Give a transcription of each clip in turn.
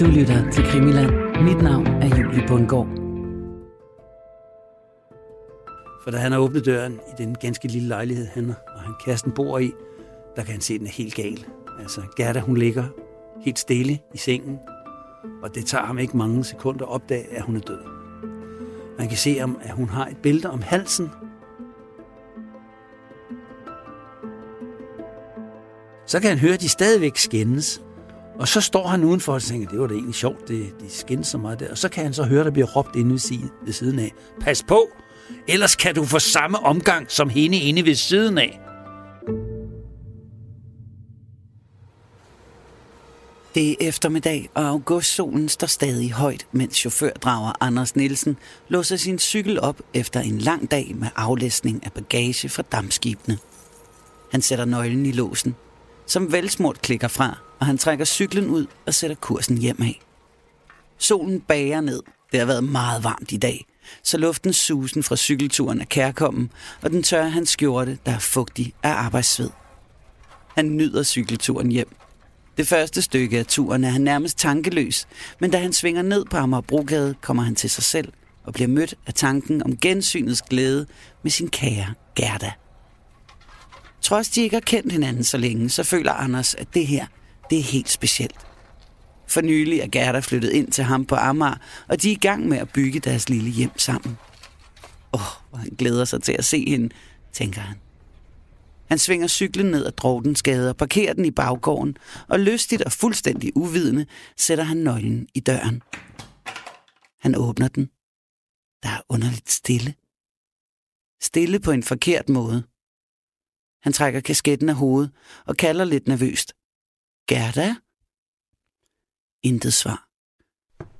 Du lytter til Krimiland. Mit navn er Julie Bundgaard. For da han har åbnet døren i den ganske lille lejlighed, han og han kæresten bor i, der kan han se, at den er helt gal. Altså, Gerda, hun ligger helt stille i sengen, og det tager ham ikke mange sekunder at opdage, at hun er død. Man kan se, at hun har et bælte om halsen. Så kan han høre, at de stadigvæk skændes. Og så står han udenfor og tænker, det var da egentlig sjovt, det, de skændes så meget der. Og så kan han så høre, der bliver råbt inde ved, ved siden af. Pas på, ellers kan du få samme omgang som hende inde ved siden af. Det er eftermiddag, og augustsolen står stadig højt, mens chaufførdrager Anders Nielsen låser sin cykel op efter en lang dag med aflæsning af bagage fra dammskibene. Han sætter nøglen i låsen, som velsmurt klikker fra, og han trækker cyklen ud og sætter kursen hjem af. Solen bager ned. Det har været meget varmt i dag, så luften susen fra cykelturen er kærkommen, og den tørrer hans skjorte, der er fugtig af arbejdssved. Han nyder cykelturen hjem. Det første stykke af turen er han nærmest tankeløs, men da han svinger ned på Amagerbrogade, kommer han til sig selv og bliver mødt af tanken om gensynets glæde med sin kære Gerda. Trods de ikke har kendt hinanden så længe, så føler Anders, at det her, det er helt specielt. For nylig er Gerda flyttet ind til ham på Amager, og de er i gang med at bygge deres lille hjem sammen. Åh, oh, han glæder sig til at se hende, tænker han. Han svinger cyklen ned ad Drogtensgade og parkerer den i baggården, og lystigt og fuldstændig uvidende sætter han nøglen i døren. Han åbner den. Der er underligt stille. Stille på en forkert måde. Han trækker kasketten af hovedet og kalder lidt nervøst. Gerda? Intet svar.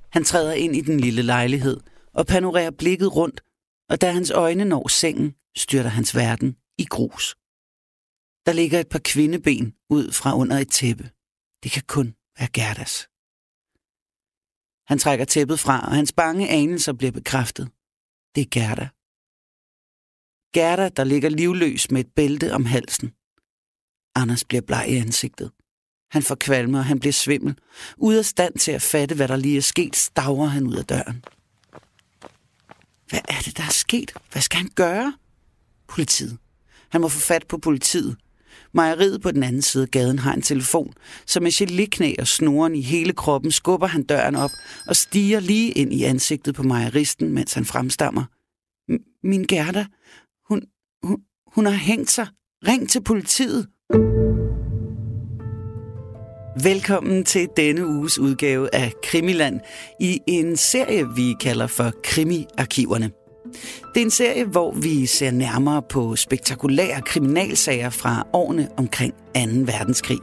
Han træder ind i den lille lejlighed og panorerer blikket rundt, og da hans øjne når sengen, styrter hans verden i grus. Der ligger et par kvindeben ud fra under et tæppe. Det kan kun være Gerdas. Han trækker tæppet fra, og hans bange anelser bliver bekræftet. Det er Gerda. Gerda, der ligger livløs med et bælte om halsen. Anders bliver bleg i ansigtet. Han får kvalme, og han bliver svimmel. Ude af stand til at fatte, hvad der lige er sket, stavrer han ud af døren. Hvad er det, der er sket? Hvad skal han gøre? Politiet. Han må få fat på politiet. Mejeriet på den anden side af gaden har en telefon, så med geliknæ og snoren i hele kroppen skubber han døren op og stiger lige ind i ansigtet på mejeristen, mens han fremstammer. Min Gerda, hun, hun, hun har hængt sig. Ring til politiet. Velkommen til denne uges udgave af Krimiland i en serie, vi kalder for Krimiarkiverne. Det er en serie, hvor vi ser nærmere på spektakulære kriminalsager fra årene omkring 2. verdenskrig.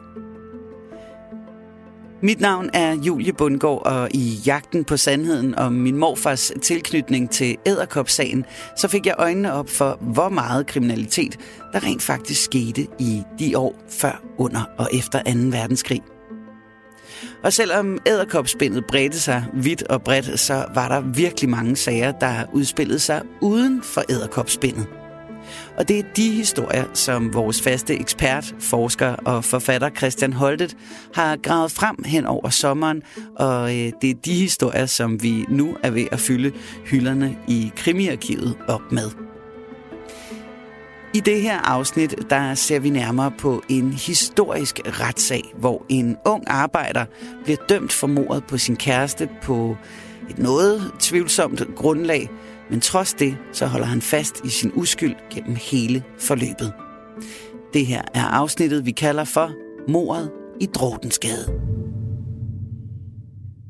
Mit navn er Julie Bundgaard, og i jagten på sandheden om min morfars tilknytning til æderkopsagen, så fik jeg øjnene op for, hvor meget kriminalitet der rent faktisk skete i de år før, under og efter 2. verdenskrig. Og selvom æderkopspindet bredte sig vidt og bredt, så var der virkelig mange sager, der udspillede sig uden for æderkopspindet. Og det er de historier, som vores faste ekspert, forsker og forfatter Christian Holtet har gravet frem hen over sommeren, og øh, det er de historier, som vi nu er ved at fylde hylderne i krimiarkivet op med. I det her afsnit, der ser vi nærmere på en historisk retssag, hvor en ung arbejder bliver dømt for mordet på sin kæreste på et noget tvivlsomt grundlag, men trods det, så holder han fast i sin uskyld gennem hele forløbet. Det her er afsnittet, vi kalder for Mordet i Drotensgade.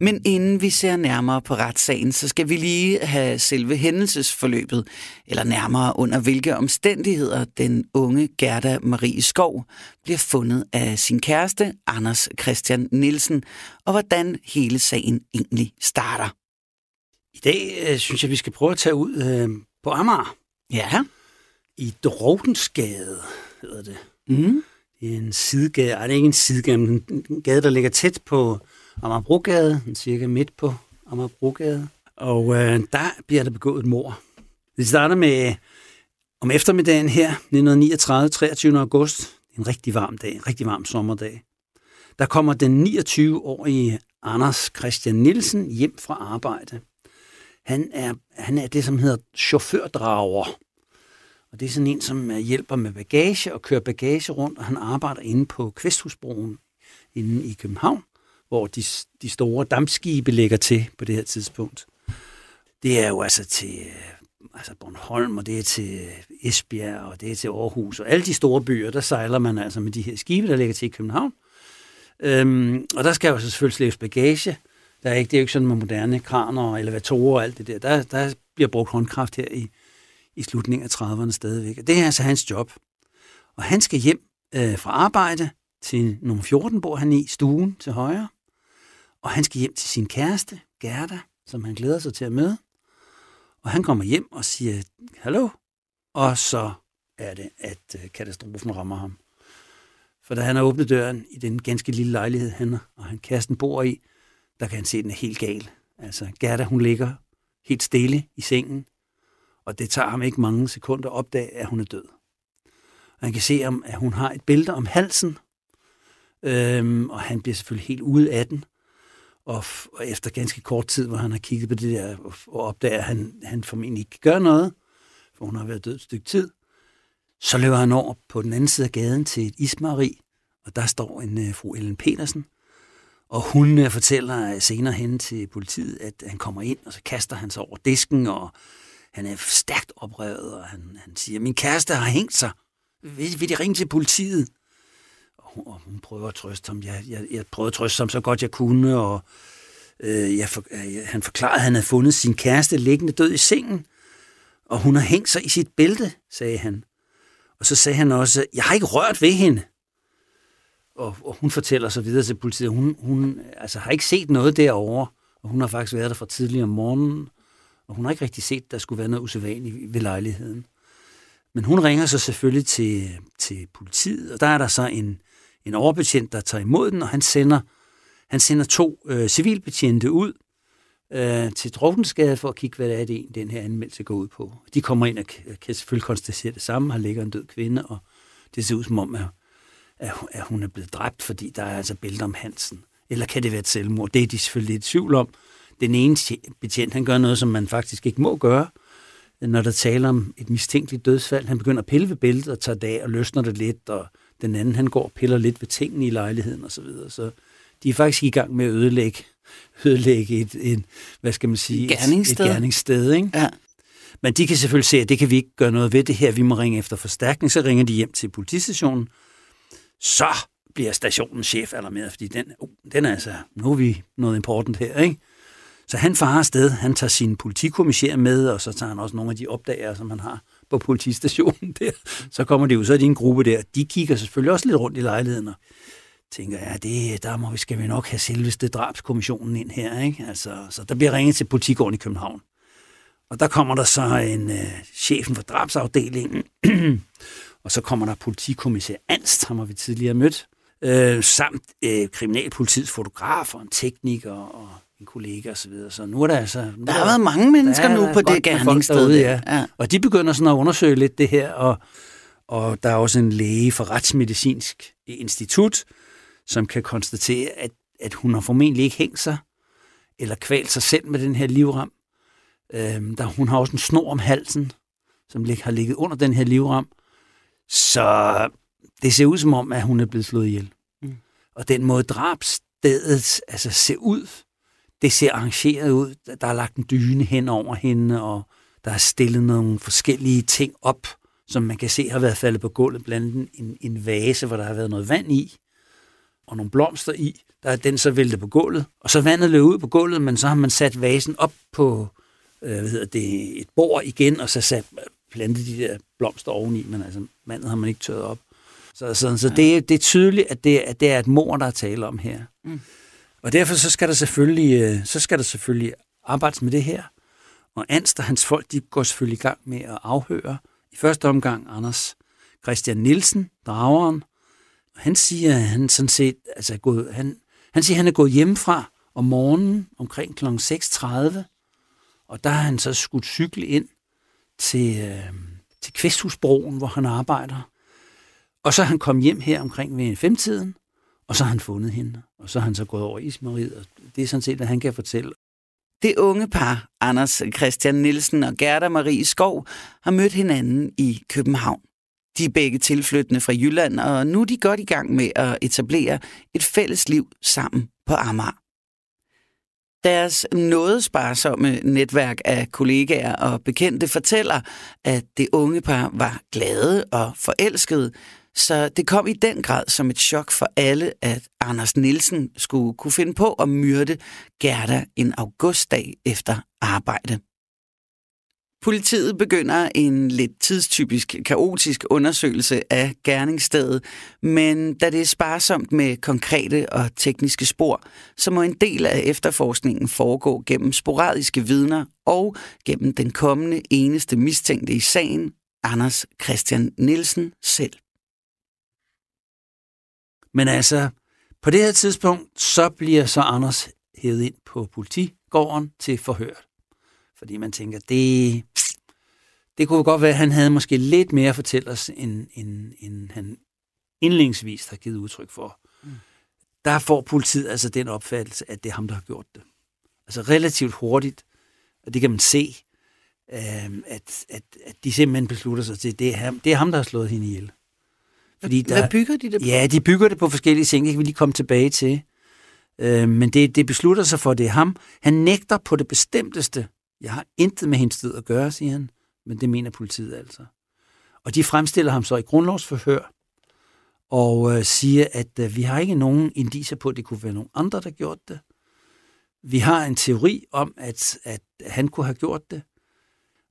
Men inden vi ser nærmere på retssagen, så skal vi lige have selve hændelsesforløbet, eller nærmere under hvilke omstændigheder den unge Gerda Marie Skov bliver fundet af sin kæreste, Anders Christian Nielsen, og hvordan hele sagen egentlig starter. I dag øh, synes jeg, vi skal prøve at tage ud øh, på Amager. Ja. I Drotensgade hedder det. Mm. Det er en sidegade. Ej, det er ikke en sidegade, men en gade, der ligger tæt på Amagerbrogade, cirka midt på Amagerbrogade. Og øh, der bliver der begået et mor. Vi starter med om eftermiddagen her, 1939, 23. august. En rigtig varm dag, en rigtig varm sommerdag. Der kommer den 29-årige Anders Christian Nielsen hjem fra arbejde. Han er, han er det, som hedder chaufførdrager. Og det er sådan en, som hjælper med bagage og kører bagage rundt, og han arbejder inde på Kvæsthusbroen inde i København, hvor de, de store dampskibe ligger til på det her tidspunkt. Det er jo altså til øh, altså Bornholm, og det er til Esbjerg, og det er til Aarhus, og alle de store byer, der sejler man altså med de her skibe, der ligger til i København. Øhm, og der skal jo så selvfølgelig slæves bagage. Der er ikke, det er jo ikke sådan med moderne kraner og elevatorer og alt det der. Der, der bliver brugt håndkraft her i, i slutningen af 30'erne stadigvæk. Og det er altså hans job. Og han skal hjem øh, fra arbejde til nummer 14, bor han i, stuen til højre. Og han skal hjem til sin kæreste, Gerda, som han glæder sig til at møde. Og han kommer hjem og siger, hallo, og så er det, at øh, katastrofen rammer ham. For da han har åbnet døren i den ganske lille lejlighed, han og han kæresten bor i, der kan han se, at den er helt gal. Altså, Gerda, hun ligger helt stille i sengen, og det tager ham ikke mange sekunder at opdage, at hun er død. Og han kan se, at hun har et bælte om halsen, øhm, og han bliver selvfølgelig helt ude af den. Og, og efter ganske kort tid, hvor han har kigget på det der, og, og opdager, at han, han formentlig ikke kan gøre noget, for hun har været død et stykke tid, så løber han over på den anden side af gaden til et ismari, og der står en uh, fru Ellen Petersen, og hun uh, fortæller øh, senere hen til politiet, at han kommer ind, og så kaster han sig over disken, og han er stærkt oprevet, og han, han siger, min kæreste har hængt sig. Vil, vil de ringe til politiet? Og hun, prøver at trøste ham. Jeg, jeg, jeg prøvede at trøste ham så godt jeg kunne, og øh, jeg for, øh, han forklarede, at han havde fundet sin kæreste liggende død i sengen, og hun har hængt sig i sit bælte, sagde han. Og så sagde han også, jeg har ikke rørt ved hende. Og, og hun fortæller så videre til politiet, hun, hun altså, har ikke set noget derovre, og hun har faktisk været der fra tidligere om morgenen, og hun har ikke rigtig set, at der skulle være noget usædvanligt ved lejligheden. Men hun ringer så selvfølgelig til, til politiet, og der er der så en, en overbetjent, der tager imod den, og han sender, han sender to øh, civilbetjente ud øh, til druknensgade for at kigge, hvad det er, det den her anmeldelse går ud på. De kommer ind og kan selvfølgelig konstatere det samme. Her ligger en død kvinde, og det ser ud som om, at, at hun er blevet dræbt, fordi der er altså billeder om Hansen. Eller kan det være et selvmord? Det er de selvfølgelig lidt i tvivl om. Den ene betjent, han gør noget, som man faktisk ikke må gøre, når der taler om et mistænkeligt dødsfald. Han begynder at pille ved bæltet og tager det af og løsner det lidt, og den anden, han går og piller lidt ved tingene i lejligheden og så videre. Så de er faktisk i gang med at ødelægge ødelægge et, et, hvad skal man sige, gerningssted. et, et gerningssted. Ikke? Ja. Men de kan selvfølgelig se, at det kan vi ikke gøre noget ved det her. Vi må ringe efter forstærkning. Så ringer de hjem til politistationen. Så bliver stationens chef alarmeret, fordi den, uh, den er altså, nu er vi noget important her, ikke? Så han farer afsted, han tager sin politikommissær med, og så tager han også nogle af de opdager, som han har på politistationen der. Så kommer de ud, så er de en gruppe der. De kigger selvfølgelig også lidt rundt i lejligheden, og tænker, ja, det, der må vi, skal vi nok have selveste drabskommissionen ind her. Ikke? Altså, så der bliver ringet til politigården i København. Og der kommer der så en øh, chefen for drabsafdelingen, og så kommer der politikommissær Anst, ham har vi tidligere mødt, øh, samt øh, kriminalpolitiets fotograf og en tekniker og en kollega osv. Så, så nu er der altså... Nu der har været mange mennesker nu på det gerningssted. Ja. ja. Og de begynder sådan at undersøge lidt det her, og, og der er også en læge fra Retsmedicinsk Institut, som kan konstatere, at, at hun har formentlig ikke hængt sig, eller kvalt sig selv med den her livram. Øhm, der, hun har også en snor om halsen, som lig, har ligget under den her livram. Så det ser ud som om, at hun er blevet slået ihjel. Mm. Og den måde drabstedet altså, ser ud, det ser arrangeret ud. Der er lagt en dyne hen over hende, og der er stillet nogle forskellige ting op, som man kan se har været faldet på gulvet, blandt andet en, en vase, hvor der har været noget vand i og nogle blomster i. Der er den så væltet på gulvet, og så vandet løb ud på gulvet, men så har man sat vasen op på øh, hvad hedder det, et bord igen, og så sat plantet de der blomster oveni, men altså vandet har man ikke tørret op. Så, så, så det, det er tydeligt, at det, at det er et mor, der er tale om her. Mm. Og derfor så skal der selvfølgelig, øh, så skal der selvfølgelig arbejdes med det her. Og Anst og hans folk, de går selvfølgelig i gang med at afhøre. I første omgang Anders Christian Nielsen, drageren, Og han siger, at han sådan set, altså er gået, han, han siger, at han er gået hjemmefra om morgenen omkring kl. 6.30, og der har han så skudt cykel ind til, øh, til Kvæsthusbroen, hvor han arbejder. Og så er han kommet hjem her omkring ved femtiden, og så har han fundet hende, og så har han så gået over ismariet, og det er sådan set, hvad han kan fortælle. Det unge par, Anders Christian Nielsen og Gerda Marie Skov, har mødt hinanden i København. De er begge tilflyttende fra Jylland, og nu er de godt i gang med at etablere et fælles liv sammen på Amager. Deres noget sparsomme netværk af kollegaer og bekendte fortæller, at det unge par var glade og forelskede, så det kom i den grad som et chok for alle, at Anders Nielsen skulle kunne finde på at myrde Gerda en augustdag efter arbejde. Politiet begynder en lidt tidstypisk kaotisk undersøgelse af gerningsstedet, men da det er sparsomt med konkrete og tekniske spor, så må en del af efterforskningen foregå gennem sporadiske vidner og gennem den kommende eneste mistænkte i sagen, Anders Christian Nielsen selv. Men altså, på det her tidspunkt, så bliver så Anders hævet ind på politigården til forhør. Fordi man tænker, det, det kunne godt være, at han havde måske lidt mere at fortælle os, end, end, end han indlængsvis har givet udtryk for. Mm. Der får politiet altså den opfattelse, at det er ham, der har gjort det. Altså relativt hurtigt, og det kan man se, øh, at, at, at de simpelthen beslutter sig til, at det er ham, det er ham der har slået hende ihjel. Fordi der, Hvad bygger de det på? Ja, de bygger det på forskellige ting, det kan vi lige komme tilbage til. Øh, men det, det beslutter sig for, det er ham. Han nægter på det bestemteste. Jeg har intet med hendes død at gøre, siger han. Men det mener politiet altså. Og de fremstiller ham så i grundlovsforhør, og øh, siger, at øh, vi har ikke nogen indiser på, at det kunne være nogen andre, der gjorde det. Vi har en teori om, at, at han kunne have gjort det,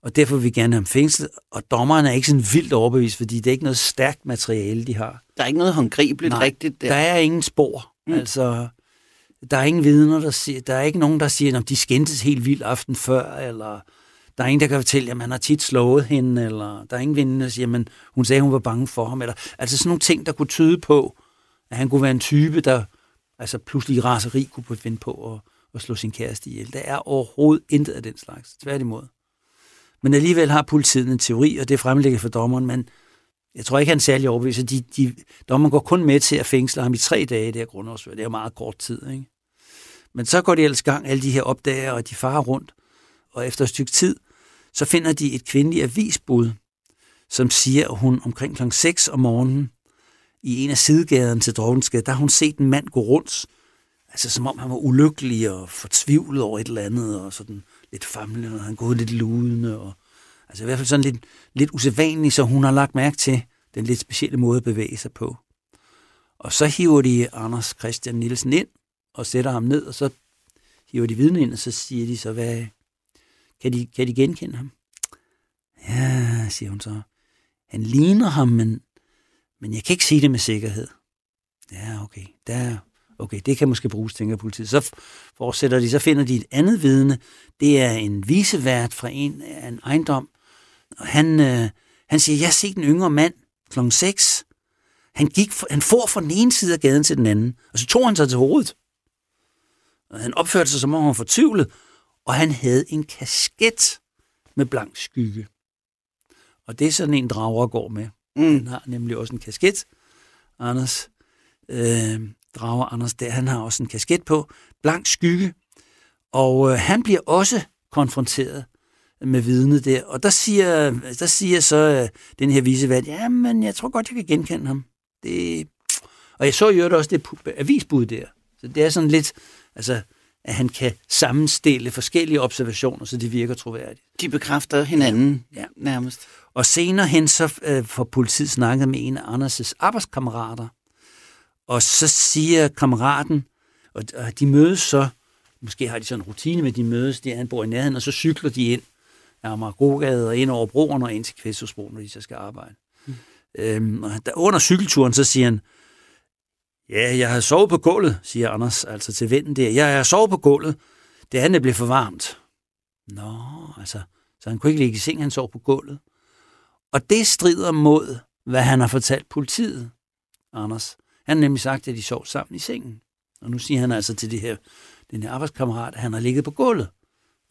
og derfor vil vi gerne have ham fængslet. Og dommeren er ikke sådan vildt overbevist, fordi det er ikke noget stærkt materiale, de har. Der er ikke noget håndgribeligt Nej, rigtigt der. der er ingen spor. Mm. Altså, der er ingen vidner, der siger, der er ikke nogen, der siger, at de skændtes helt vildt aften før, eller der er ingen, der kan fortælle, at man har tit slået hende, eller der er ingen vidner, der siger, at hun sagde, at hun var bange for ham. Eller, altså sådan nogle ting, der kunne tyde på, at han kunne være en type, der altså pludselig i raseri kunne finde på at, at slå sin kæreste ihjel. Der er overhovedet intet af den slags. Tværtimod. Men alligevel har politiet en teori, og det fremlægger for dommeren, men jeg tror ikke, han er særlig overbevist. De, de, dommeren går kun med til at fængsle ham i tre dage, det her grundlovsfører. Det er meget kort tid, ikke? Men så går de ellers gang, alle de her opdager, og de farer rundt. Og efter et stykke tid, så finder de et kvindeligt avisbud, som siger, at hun omkring kl. 6 om morgenen i en af sidegaderne til Drogensgade, der har hun set en mand gå rundt, altså som om han var ulykkelig og fortvivlet over et eller andet, og sådan lidt famlende, og han gået lidt ludende, og altså i hvert fald sådan lidt, lidt usædvanligt, så hun har lagt mærke til den lidt specielle måde at bevæge sig på. Og så hiver de Anders Christian Nielsen ind, og sætter ham ned, og så hiver de vidne ind, og så siger de så, hvad, kan de, kan de genkende ham? Ja, siger hun så. Han ligner ham, men, men jeg kan ikke sige det med sikkerhed. Ja, okay. Der, okay, det kan måske bruges, tænker politiet. Så fortsætter de, så finder de et andet vidne. Det er en visevært fra en, en ejendom. Og han, øh, han siger, jeg har set en yngre mand kl. 6. Han, gik, han for fra den ene side af gaden til den anden, og så tog han sig til hovedet. Og han opførte sig, som om han var fortvivlet, og han havde en kasket med blank skygge. Og det er sådan en drager går med. Mm. Han har nemlig også en kasket, Anders. Øh, drager Anders der, han har også en kasket på, blank skygge. Og øh, han bliver også konfronteret med vidnet der. Og der siger, der siger så øh, den her visevært, ja, men jeg tror godt, jeg kan genkende ham. Det... Og jeg så jo også det avisbud der. Så det er sådan lidt, altså, at han kan sammenstille forskellige observationer, så de virker troværdigt. De bekræfter hinanden ja. nærmest. Og senere hen så øh, får politiet snakket med en af Anders' arbejdskammerater, og så siger kammeraten, og, de mødes så, måske har de sådan en rutine med, de mødes, der han bor i nærheden, og så cykler de ind af Amagerbrogade og ind over broen og ind til Kvæsthusbroen, når de så skal arbejde. Mm. Øhm, og der, under cykelturen, så siger han, Ja, jeg har sovet på gulvet, siger Anders, altså til vinden der. Jeg har sovet på gulvet. Det andet blev for varmt. Nå, altså, så han kunne ikke ligge i seng, han sov på gulvet. Og det strider mod, hvad han har fortalt politiet, Anders. Han har nemlig sagt, at de sov sammen i sengen. Og nu siger han altså til det her, den her arbejdskammerat, at han har ligget på gulvet.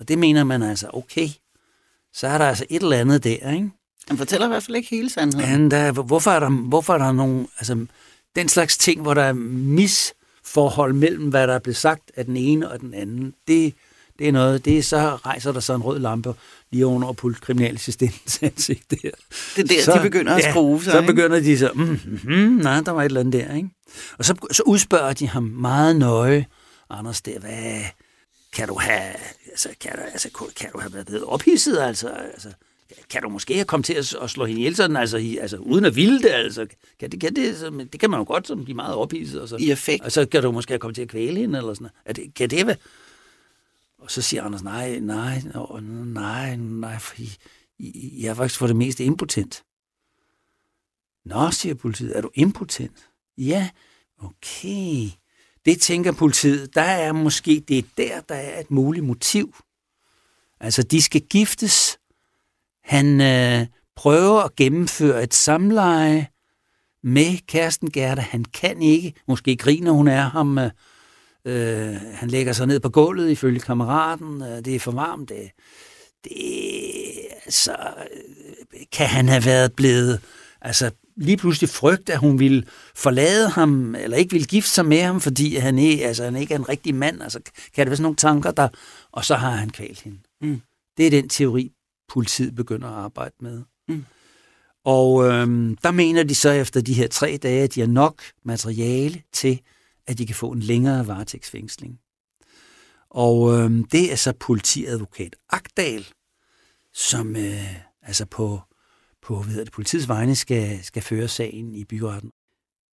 Og det mener man altså, okay, så er der altså et eller andet der, ikke? Han fortæller i hvert fald ikke hele sandheden. Han, der, hvorfor, er der, hvorfor er der nogen, altså, den slags ting, hvor der er misforhold mellem, hvad der er blevet sagt af den ene og den anden, det, det er noget, det er, så rejser der så en rød lampe lige under på kriminalassistentens ansigt der. Det er der, så, de begynder at skrue sig, Så ikke? begynder de så, mm, mm, nej, der var et eller andet der, ikke? Og så, så udspørger de ham meget nøje, Anders der, hvad, kan du have, altså, kan du, altså, kan du have været ophidset, altså, altså, kan du måske have kommet til at, at slå hende ihjel sådan, altså, i, altså, uden at ville det, altså, kan det, kan det, så, det kan man jo godt, som de meget ophidset, og så, I effekt. og så kan du måske have kommet til at kvæle hende, eller sådan noget. Det, kan det være? Og så siger Anders, nej, nej, nej, nej, for I, I, jeg er faktisk for det meste impotent. Nå, siger politiet, er du impotent? Ja, okay. Det tænker politiet, der er måske, det er der, der er et muligt motiv. Altså, de skal giftes. Han øh, prøver at gennemføre et samleje med kæresten Gerda. Han kan ikke. Måske griner hun af ham. Øh, øh, han lægger sig ned på gulvet ifølge kammeraten. Øh, det er for varmt. Det, det, altså, kan han have været blevet altså, lige pludselig frygt, at hun ville forlade ham, eller ikke ville gifte sig med ham, fordi han ikke, altså, han ikke er en rigtig mand. Altså, kan det være sådan nogle tanker, der... Og så har han kvalt hende. Mm. Det er den teori, politiet begynder at arbejde med. Mm. Og øhm, der mener de så efter de her tre dage, at de har nok materiale til, at de kan få en længere varetægtsfængsling. Og øh, det er så politiadvokat Agdal, som øh, altså på på hvad det, politiets vegne skal, skal føre sagen i byretten.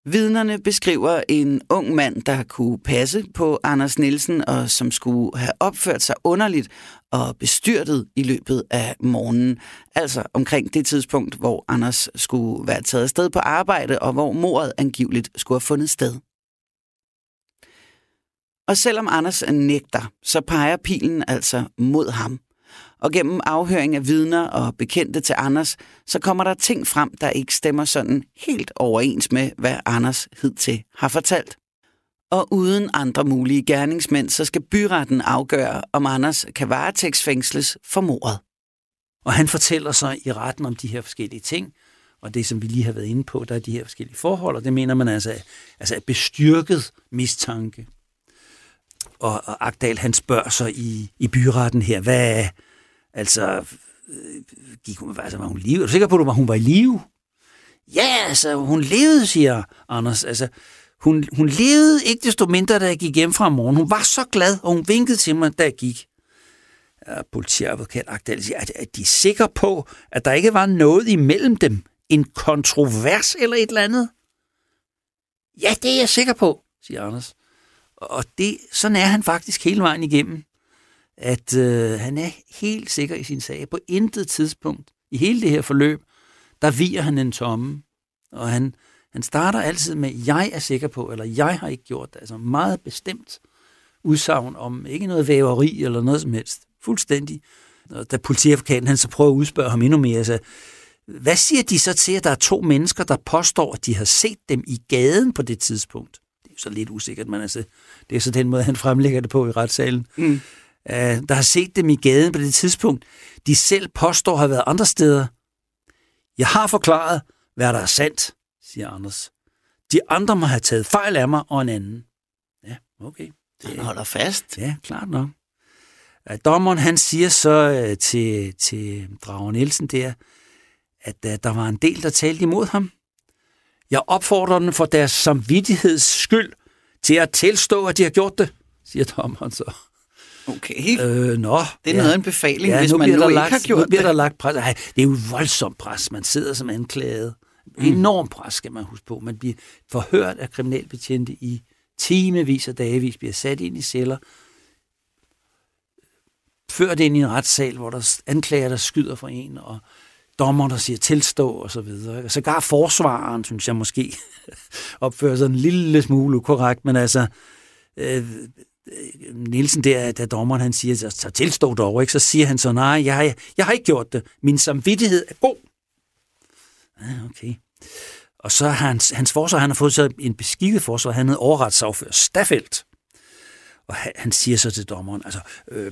Vidnerne beskriver en ung mand, der kunne passe på Anders Nielsen og som skulle have opført sig underligt og bestyrtet i løbet af morgenen. Altså omkring det tidspunkt, hvor Anders skulle være taget sted på arbejde og hvor mordet angiveligt skulle have fundet sted. Og selvom Anders nægter, så peger pilen altså mod ham. Og gennem afhøring af vidner og bekendte til Anders, så kommer der ting frem, der ikke stemmer sådan helt overens med, hvad Anders hidtil har fortalt. Og uden andre mulige gerningsmænd, så skal byretten afgøre, om Anders kan varetægtsfængsles for mordet. Og han fortæller så i retten om de her forskellige ting, og det, som vi lige har været inde på, der er de her forskellige forhold, og det mener man altså, altså er bestyrket mistanke. Og, og Agdal, han spørger så i, i byretten her, hvad, Altså, gik hun, altså, var hun live? Er du sikker på, at hun var i live? Ja, altså, hun levede, siger Anders. Altså, hun, hun levede ikke desto mindre, da jeg gik hjem fra morgen. Hun var så glad, og hun vinkede til mig, da jeg gik. Ja, politiadvokat Agdal siger, at, at de er sikre på, at der ikke var noget imellem dem. En kontrovers eller et eller andet. Ja, det er jeg sikker på, siger Anders. Og det, sådan er han faktisk hele vejen igennem at øh, han er helt sikker i sin sag. På intet tidspunkt i hele det her forløb, der viger han en tomme. Og han, han starter altid med, jeg er sikker på, eller jeg har ikke gjort det. Altså meget bestemt udsagn om ikke noget væveri eller noget som helst. Fuldstændig. Og da politiadvokaten han så prøver at udspørge ham endnu mere, så hvad siger de så til, at der er to mennesker, der påstår, at de har set dem i gaden på det tidspunkt? Så lidt usikkert, men altså, det er så den måde, han fremlægger det på i retssalen. Mm øh, der har set dem i gaden på det tidspunkt, de selv påstår har været andre steder. Jeg har forklaret, hvad der er sandt, siger Anders. De andre må have taget fejl af mig og en anden. Ja, okay. Det, han holder fast. Ja, klart nok. Dommeren han siger så øh, til, til Drager Nielsen der, at uh, der var en del, der talte imod ham. Jeg opfordrer dem for deres samvittigheds skyld til at tilstå, at de har gjort det, siger dommeren så. Okay. Øh, nå, det er ja. noget af en befaling, ja, hvis man nu ikke lagt, har gjort nu bliver det. der lagt pres. Ej, det er jo voldsomt pres. Man sidder som anklaget. Mm. Enorm pres, skal man huske på. Man bliver forhørt af kriminalbetjente i timevis og dagevis, bliver sat ind i celler, ført ind i en retssal, hvor der anklager, der skyder for en, og dommer, der siger tilstå, og så videre. Så gar forsvaren, synes jeg måske, opfører sig en lille smule ukorrekt, men altså, øh, øh, Nielsen der, da dommeren han siger, så tilstå dog, ikke? så siger han så, nej, jeg har, jeg har ikke gjort det. Min samvittighed er god. Ja, okay. Og så har hans, hans forsvar, han har fået så en beskikket forsvar, han hedder overretssagfører Staffelt. Og han, han siger så til dommeren, altså, øh,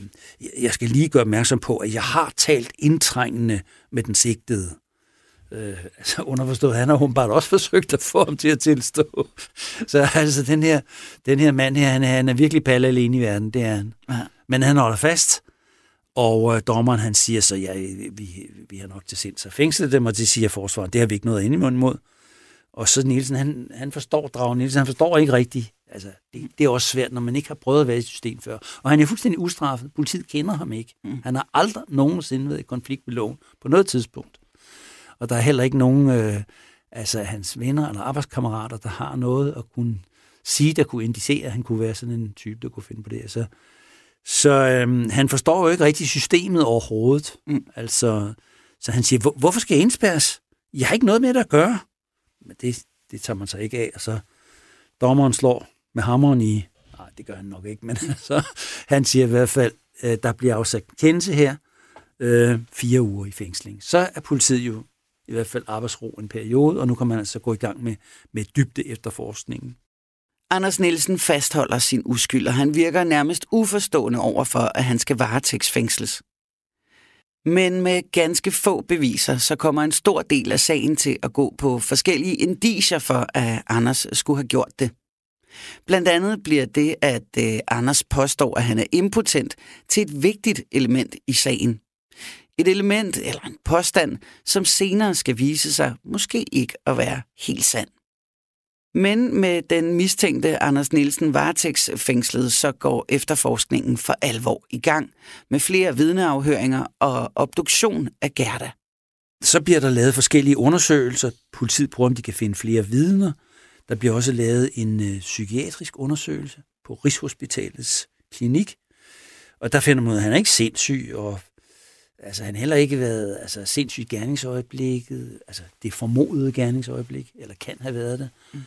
jeg skal lige gøre opmærksom på, at jeg har talt indtrængende med den sigtede. Øh, altså underforstået, han har åbenbart også forsøgt at få ham til at tilstå. Så altså, den her, den her mand her, han er, han er virkelig palle alene i verden, det er han. Ja. Men han holder fast, og øh, dommeren han siger så, ja, vi, vi har nok til sind så fængslet dem, og det siger forsvaret, det har vi ikke noget ind imod. Og så Nielsen, han, han forstår, Drag Nielsen, han forstår ikke rigtigt. Altså, det, det er også svært, når man ikke har prøvet at være i system før. Og han er fuldstændig ustraffet. Politiet kender ham ikke. Mm. Han har aldrig nogensinde været i konflikt med loven på noget tidspunkt. Og der er heller ikke nogen øh, altså hans venner eller arbejdskammerater, der har noget at kunne sige, der kunne indicere, at han kunne være sådan en type, der kunne finde på det. Så, så øhm, han forstår jo ikke rigtig systemet overhovedet. Mm. Altså, så han siger, hvorfor skal jeg indspærres? Jeg har ikke noget med det at gøre. Men det, det tager man sig ikke af. Og så dommeren slår med hammeren i, nej, det gør han nok ikke, men så han siger i hvert fald, øh, der bliver afsat kendelse her, øh, fire uger i fængsling. Så er politiet jo i hvert fald arbejdsro en periode, og nu kan man altså gå i gang med, med dybde efterforskningen. Anders Nielsen fastholder sin uskyld, og han virker nærmest uforstående over for, at han skal varetægtsfængsles. Men med ganske få beviser, så kommer en stor del af sagen til at gå på forskellige indiger for, at Anders skulle have gjort det. Blandt andet bliver det, at øh, Anders påstår, at han er impotent, til et vigtigt element i sagen. Et element eller en påstand, som senere skal vise sig måske ikke at være helt sand. Men med den mistænkte Anders Nielsen varetægtsfængslet, så går efterforskningen for alvor i gang med flere vidneafhøringer og obduktion af Gerda. Så bliver der lavet forskellige undersøgelser. Politiet prøver, om de kan finde flere vidner. Der bliver også lavet en øh, psykiatrisk undersøgelse på Rigshospitalets klinik. Og der finder man ud af, at han er ikke sindssyg, og altså, han heller ikke været altså, sindssyg gerningsøjeblikket, altså det formodede gerningsøjeblik, eller kan have været det. Mm.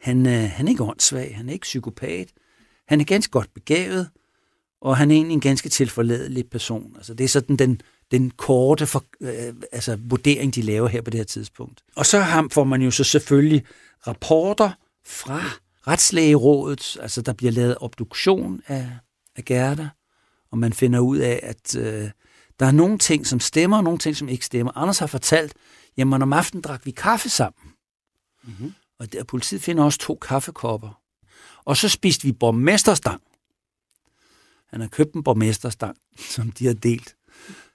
Han, øh, han er ikke åndssvag, han er ikke psykopat, han er ganske godt begavet, og han er egentlig en ganske tilforladelig person. Altså, det er sådan den, den korte for, øh, altså, vurdering, de laver her på det her tidspunkt. Og så har, får man jo så selvfølgelig rapporter fra retslægerådet, altså der bliver lavet obduktion af, af Gerda, og man finder ud af, at øh, der er nogle ting, som stemmer, og nogle ting, som ikke stemmer. Anders har fortalt, jamen om aftenen drak vi kaffe sammen. Mm-hmm. Og der, politiet finder også to kaffekopper. Og så spiste vi borgmesterstang. Han har købt en borgmesterstang, som de har delt.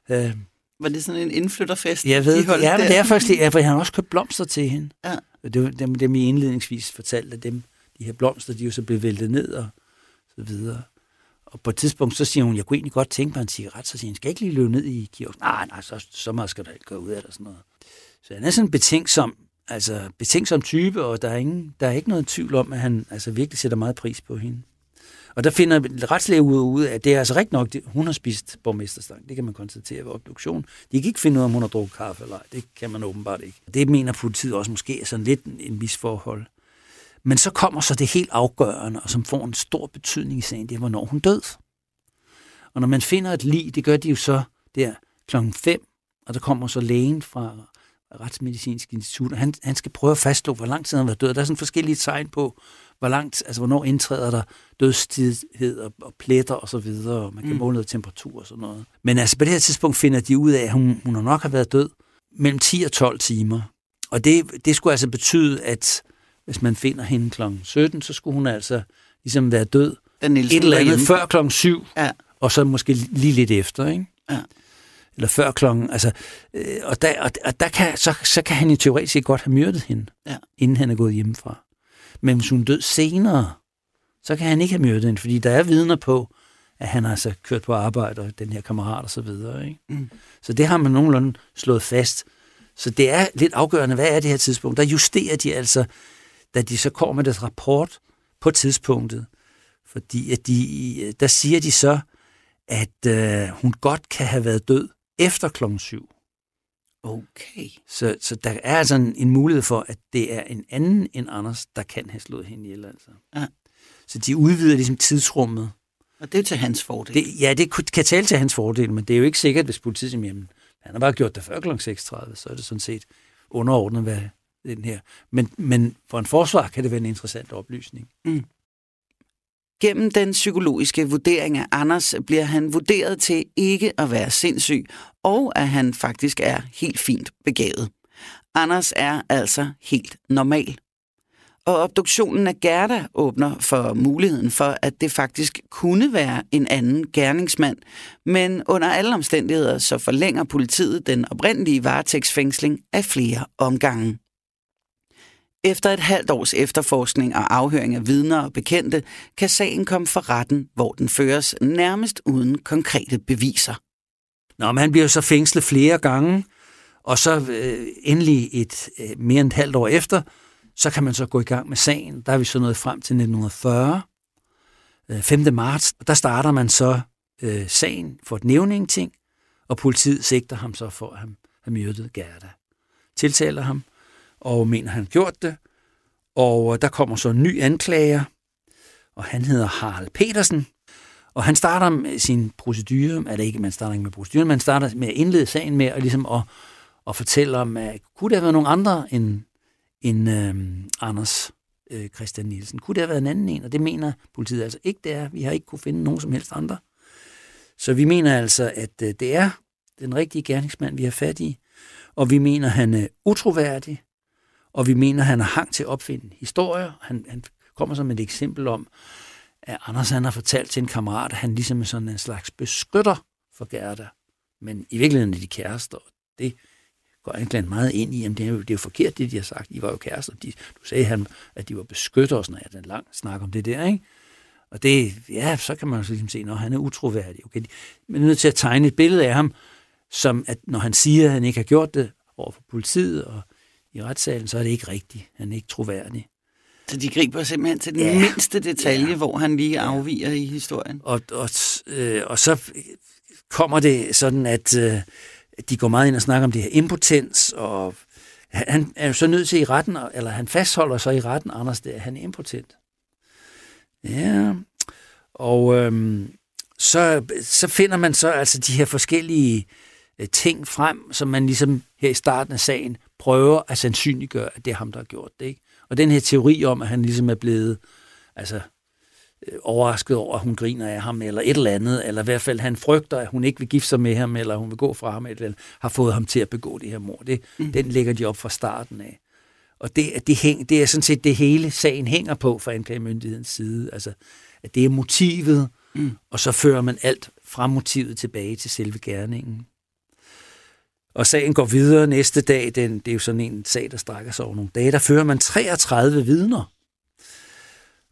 Øh, var det sådan en indflytterfest? Jeg ved, de ja, men det er faktisk det, ja, for han har også købt blomster til hende. Ja. Det var dem, dem I indledningsvis fortalte, at dem, de her blomster, de er jo så blevet væltet ned og så videre. Og på et tidspunkt, så siger hun, jeg kunne egentlig godt tænke mig en cigaret. Så siger hun, skal jeg ikke lige løbe ned i kiosken? Nej, nej, så, så meget skal der ikke gå ud af det. Sådan noget. Så han er sådan en betænksom, altså betænksom type, og der er, ingen, der er ikke noget tvivl om, at han altså virkelig sætter meget pris på hende. Og der finder retslæge ud af, at det er altså rigtigt nok, hun har spist borgmesterstang. Det kan man konstatere ved obduktion. De kan ikke finde ud af, om hun har drukket kaffe eller ej. Det kan man åbenbart ikke. Det mener politiet også måske er sådan lidt en misforhold. Men så kommer så det helt afgørende, og som får en stor betydning i sagen, det er, hvornår hun død. Og når man finder et lig, det gør de jo så der klokken 5, og der kommer så lægen fra Retsmedicinsk Institut, og han, han skal prøve at fastslå, hvor lang tid han har været død. Der er sådan forskellige tegn på, hvor langt, altså hvornår indtræder der dødstidighed og, og pletter og så videre, og man kan mm. måle noget temperatur og sådan noget. Men altså på det her tidspunkt finder de ud af, at hun, hun har nok har været død mellem 10 og 12 timer. Og det, det skulle altså betyde, at hvis man finder hende kl. 17, så skulle hun altså ligesom være død Den et eller andet før kl. 7, ja. og så måske lige lidt efter, ikke? Ja. Eller før klokken, altså, øh, og, der, og, og der kan, så, så kan han i teoretisk godt have myrdet hende, ja. inden han er gået hjemmefra. Men hvis hun død senere, så kan han ikke have myrdet hende, fordi der er vidner på, at han har altså kørt på arbejde, og den her kammerat og så videre. Ikke? Mm. Så det har man nogenlunde slået fast. Så det er lidt afgørende, hvad er det her tidspunkt? Der justerer de altså, da de så kommer med deres rapport på tidspunktet. Fordi at de, der siger de så, at øh, hun godt kan have været død efter klokken syv. Okay. Så, så der er altså en, en mulighed for, at det er en anden end Anders, der kan have slået hende ihjel. Altså. Ja. Så de udvider ligesom tidsrummet. Og det er til hans fordel. Det, ja, det kan tale til hans fordel, men det er jo ikke sikkert, hvis politiet siger, jamen, han har bare gjort det før kl. 6.30, så er det sådan set underordnet, hvad den her. Men, men for en forsvar kan det være en interessant oplysning. Mm. Gennem den psykologiske vurdering af Anders bliver han vurderet til ikke at være sindssyg, og at han faktisk er helt fint begavet. Anders er altså helt normal. Og obduktionen af Gerda åbner for muligheden for, at det faktisk kunne være en anden gerningsmand. Men under alle omstændigheder så forlænger politiet den oprindelige varetægtsfængsling af flere omgange. Efter et halvt års efterforskning og afhøring af vidner og bekendte, kan sagen komme for retten, hvor den føres nærmest uden konkrete beviser. Nå, men han bliver så fængslet flere gange, og så øh, endelig et øh, mere end et halvt år efter, så kan man så gå i gang med sagen. Der er vi så nået frem til 1940, øh, 5. marts, og der starter man så øh, sagen for et nævning ting, og politiet sigter ham så for at have, have myrdet Gerda. Tiltaler ham, og mener, han gjort det. Og øh, der kommer så en ny anklager, og han hedder Harald Petersen. Og han starter med sin procedure, er det ikke, man starter ikke med proceduren, man starter med at indlede sagen med at, ligesom at, at fortælle om, at kunne det have været nogen andre end, end øhm, Anders øh, Christian Nielsen? Kunne det have været en anden en? Og det mener politiet altså ikke, det er. Vi har ikke kunne finde nogen som helst andre. Så vi mener altså, at øh, det er den rigtige gerningsmand, vi har fat i. Og vi mener, han er utroværdig og vi mener, at han har hang til at opfinde historier. Han, han kommer som et eksempel om, at Anders han har fortalt til en kammerat, at han ligesom er sådan en slags beskytter for Gerda. Men i virkeligheden er de kærester, og det går egentlig meget ind i, at det er, jo, det er jo forkert, det de har sagt. De var jo kærester. De, du sagde, han, at de var beskytter og sådan noget. Ja, den lang snak om det der, ikke? Og det, ja, så kan man jo ligesom se, når han er utroværdig. Okay? Men er nødt til at tegne et billede af ham, som at når han siger, at han ikke har gjort det over for politiet, og i retssalen, så er det ikke rigtigt. Han er ikke troværdig. Så de griber simpelthen til den ja. mindste detalje, ja. hvor han lige afviger ja. i historien. Og, og, øh, og så kommer det sådan, at øh, de går meget ind og snakker om det her impotens, og han er jo så nødt til i retten, eller han fastholder sig i retten, Anders, det er, han er impotent. Ja, og øhm, så, så finder man så altså de her forskellige øh, ting frem, som man ligesom her i starten af sagen prøver at sandsynliggøre, at det er ham, der har gjort det. Ikke? Og den her teori om, at han ligesom er blevet altså, øh, overrasket over, at hun griner af ham, eller et eller andet, eller i hvert fald han frygter, at hun ikke vil gifte sig med ham, eller hun vil gå fra ham, eller har fået ham til at begå det her mord. Det, mm. Den lægger de op fra starten af. Og det, det, hæng, det er sådan set det hele sagen hænger på fra anklagemyndighedens side. Altså, at det er motivet, mm. og så fører man alt fra motivet tilbage til selve gerningen. Og sagen går videre næste dag. Den, det er jo sådan en sag, der strækker sig over nogle dage. Der fører man 33 vidner.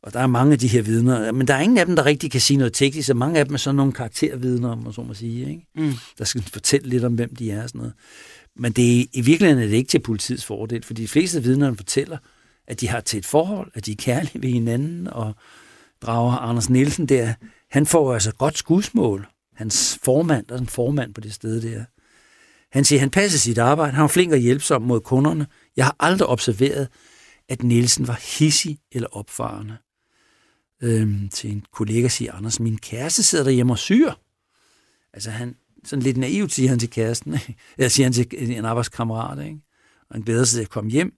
Og der er mange af de her vidner, men der er ingen af dem, der rigtig kan sige noget teknisk, så mange af dem er sådan nogle karaktervidner, om man så må sige, ikke? Mm. der skal fortælle lidt om, hvem de er og sådan noget. Men det er, i virkeligheden er det ikke til politiets fordel, for de fleste af vidnerne fortæller, at de har til et forhold, at de er kærlige ved hinanden, og drager Anders Nielsen der, han får altså godt skudsmål. Hans formand, der er en formand på det sted der, han siger, han passer sit arbejde, han var flink og hjælpsom mod kunderne. Jeg har aldrig observeret, at Nielsen var hissig eller opfarende. Øhm, til en kollega siger Anders, min kæreste sidder derhjemme og syr. Altså han, sådan lidt naivt siger han til kæresten, ikke? eller siger han til en arbejdskammerat, ikke? og han glæder sig til at komme hjem.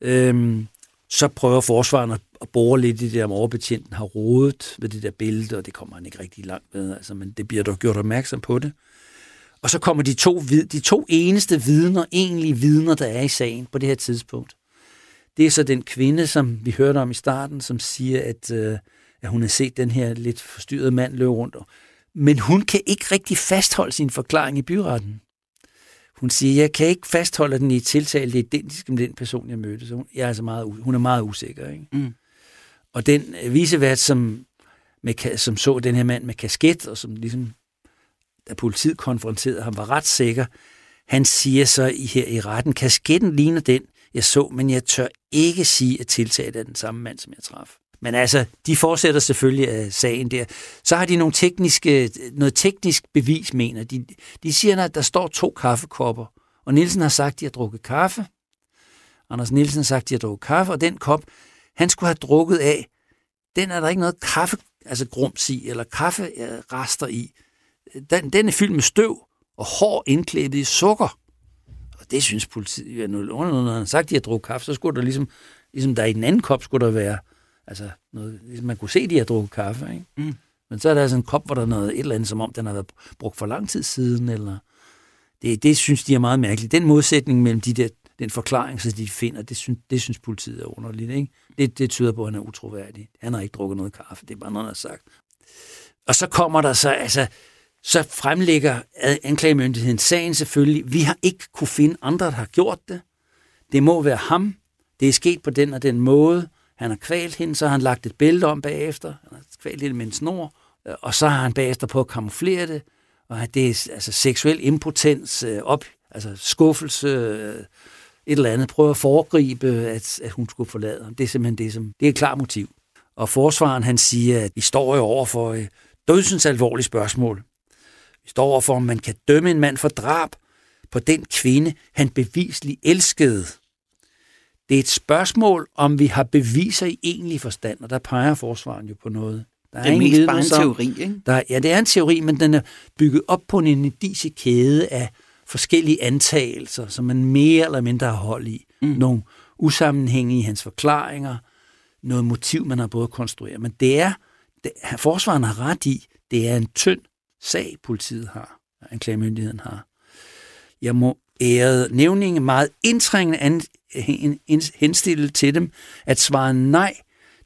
Øhm, så prøver forsvaren at bore lidt i det, om overbetjenten har rodet ved det der billede, og det kommer han ikke rigtig langt med, altså, men det bliver dog gjort opmærksom på det. Og så kommer de to, de to eneste vidner, egentlige vidner, der er i sagen på det her tidspunkt. Det er så den kvinde, som vi hørte om i starten, som siger, at, øh, at hun har set den her lidt forstyrrede mand løbe rundt. Men hun kan ikke rigtig fastholde sin forklaring i byretten. Hun siger, jeg kan ikke fastholde den i et tiltale, det er identisk med den person, jeg mødte. Så hun, jeg er altså meget, hun er meget usikker. Ikke? Mm. Og den visevært, som, med, som så den her mand med kasket, og som ligesom da politiet konfronterede ham, var ret sikker. Han siger så her i retten, kasketten ligner den, jeg så, men jeg tør ikke sige, at tiltaget er den samme mand, som jeg traf. Men altså, de fortsætter selvfølgelig af sagen der. Så har de nogle tekniske, noget teknisk bevis, mener de. De siger, at der står to kaffekopper, og Nielsen har sagt, at de har drukket kaffe. Anders Nielsen har sagt, at de har drukket kaffe, og den kop, han skulle have drukket af, den er der ikke noget kaffe, altså grums i, eller kafferester i den, den er fyldt med støv og hår indklædet i sukker. Og det synes politiet, ja, når han har sagt, at de har drukket kaffe, så skulle der ligesom, ligesom der i den anden kop skulle der være, altså noget, ligesom man kunne se, at de har drukket kaffe, ikke? Mm. Men så er der altså en kop, hvor der er noget et eller andet, som om den har været brugt for lang tid siden, eller det, det synes de er meget mærkeligt. Den modsætning mellem de der den forklaring, så de finder, det synes, det synes politiet er underligt. Ikke? Det, det tyder på, at han er utroværdig. Han har ikke drukket noget kaffe, det er bare noget, han har sagt. Og så kommer der så, altså, så fremlægger anklagemyndigheden sagen selvfølgelig. Vi har ikke kunne finde andre, der har gjort det. Det må være ham. Det er sket på den og den måde. Han har kvalt hende, så har han lagt et bælte om bagefter. Han har kvalt hende med en snor. Øh, og så har han bagefter på at kamuflere det. Og det er altså seksuel impotens, øh, op, altså skuffelse, øh, et eller andet. Prøve at foregribe, at, at hun skulle forlade ham. Det er simpelthen det, som, det er et klart motiv. Og forsvaren han siger, at vi står jo over for dødsens alvorlige spørgsmål. Vi står over for, om man kan dømme en mand for drab på den kvinde, han bevisligt elskede. Det er et spørgsmål, om vi har beviser i egentlig forstand, og der peger forsvaren jo på noget. Der er det er mest bare en teori, ikke? Der, ja, det er en teori, men den er bygget op på en indicisk kæde af forskellige antagelser, som man mere eller mindre har hold i. Mm. Nogle usammenhænge i hans forklaringer, noget motiv, man har både konstrueret. Men det er, det, forsvaren har ret i, det er en tynd sag, politiet har, anklagemyndigheden har. Jeg må ærede nævninge meget indtrængende an, henstille til dem at svare nej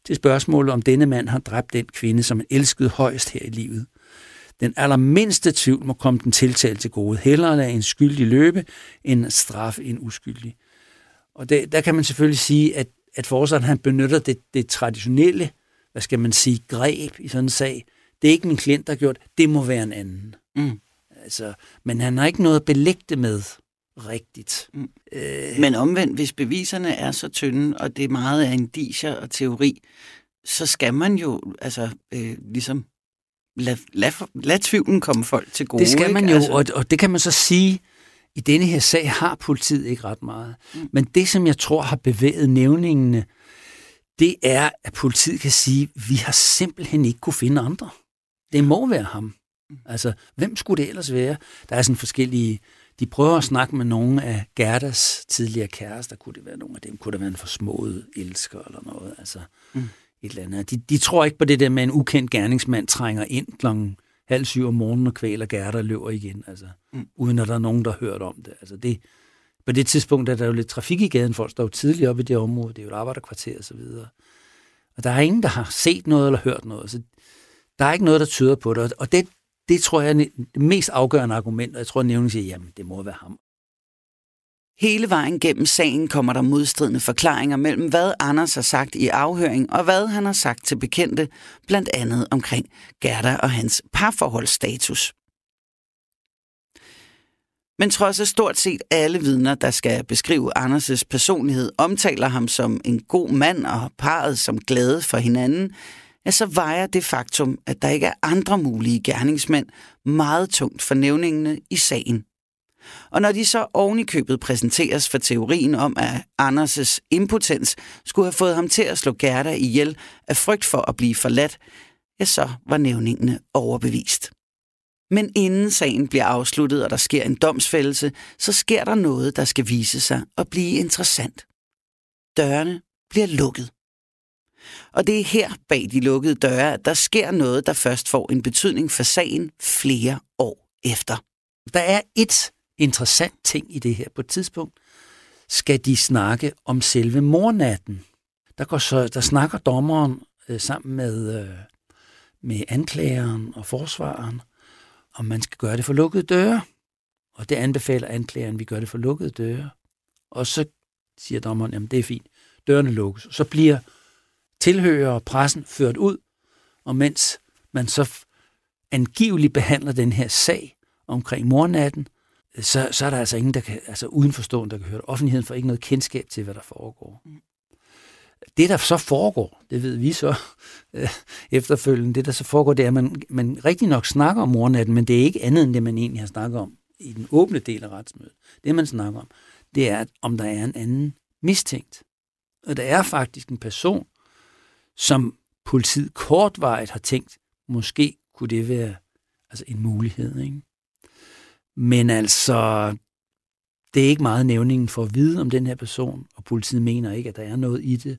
til spørgsmålet, om denne mand har dræbt den kvinde, som han elskede højst her i livet. Den allermindste tvivl må komme den tiltalte til gode. Hellere lade en skyldig løbe, end straffe en uskyldig. Og det, der kan man selvfølgelig sige, at, at forsvaren han benytter det, det traditionelle, hvad skal man sige, greb i sådan en sag. Det er ikke min klient, der har gjort, det må være en anden. Mm. Altså, men han har ikke noget at belægge det med rigtigt. Mm. Øh, Men omvendt, hvis beviserne er så tynde, og det er meget af indicier og teori, så skal man jo altså øh, ligesom lad, lad, lad tvivlen komme folk til gode. Det skal man ikke? jo, altså, og, og det kan man så sige, i denne her sag har politiet ikke ret meget. Mm. Men det, som jeg tror har bevæget nævningene, det er, at politiet kan sige, vi har simpelthen ikke kunne finde andre. Det må være ham. Altså, hvem skulle det ellers være? Der er sådan forskellige de prøver at snakke med nogle af Gerdas tidligere kærester. Kunne det være nogle af dem? Kunne det være en forsmået elsker eller noget? Altså mm. et eller andet. De, de tror ikke på det der med, en ukendt gerningsmand trænger ind klokken halv syv om morgenen og kvæler Gerda og løber igen. Altså, mm. Uden at der er nogen, der har hørt om det. Altså det, på det tidspunkt er der jo lidt trafik i gaden. Folk står jo tidligt op i det område. Det er jo et arbejderkvarter og så videre. Og der er ingen, der har set noget eller hørt noget. Så der er ikke noget, der tyder på det. Og det, det tror jeg er det mest afgørende argument, og jeg tror, at nævningen siger, jamen, det må være ham. Hele vejen gennem sagen kommer der modstridende forklaringer mellem, hvad Anders har sagt i afhøring, og hvad han har sagt til bekendte, blandt andet omkring Gerda og hans parforholdsstatus. Men trods at stort set alle vidner, der skal beskrive Anders' personlighed, omtaler ham som en god mand og parret som glade for hinanden, ja, så vejer det faktum, at der ikke er andre mulige gerningsmænd, meget tungt for nævningene i sagen. Og når de så ovenikøbet købet præsenteres for teorien om, at Anders' impotens skulle have fået ham til at slå Gerda ihjel af frygt for at blive forladt, ja, så var nævningene overbevist. Men inden sagen bliver afsluttet, og der sker en domsfældelse, så sker der noget, der skal vise sig at blive interessant. Dørene bliver lukket. Og det er her bag de lukkede døre, at der sker noget, der først får en betydning for sagen flere år efter. Der er et interessant ting i det her. På et tidspunkt skal de snakke om selve mornatten. Der, går så, der snakker dommeren øh, sammen med, øh, med anklageren og forsvareren, om man skal gøre det for lukkede døre. Og det anbefaler anklageren, at vi gør det for lukkede døre. Og så siger dommeren, jamen det er fint, dørene lukkes. Så bliver tilhører og pressen ført ud, og mens man så angiveligt behandler den her sag omkring mornatten, øh, så, så er der altså ingen, der kan, altså udenforstående, der kan høre det. Offentligheden får ikke noget kendskab til, hvad der foregår. Det, der så foregår, det ved vi så øh, efterfølgende, det der så foregår, det er, at man, man rigtig nok snakker om mornatten, men det er ikke andet end det, man egentlig har snakket om i den åbne del af retsmødet. Det, man snakker om, det er, om der er en anden mistænkt. Og der er faktisk en person, som politiet kortvarigt har tænkt, måske kunne det være altså en mulighed. Ikke? Men altså, det er ikke meget nævningen for at vide om den her person, og politiet mener ikke, at der er noget i det.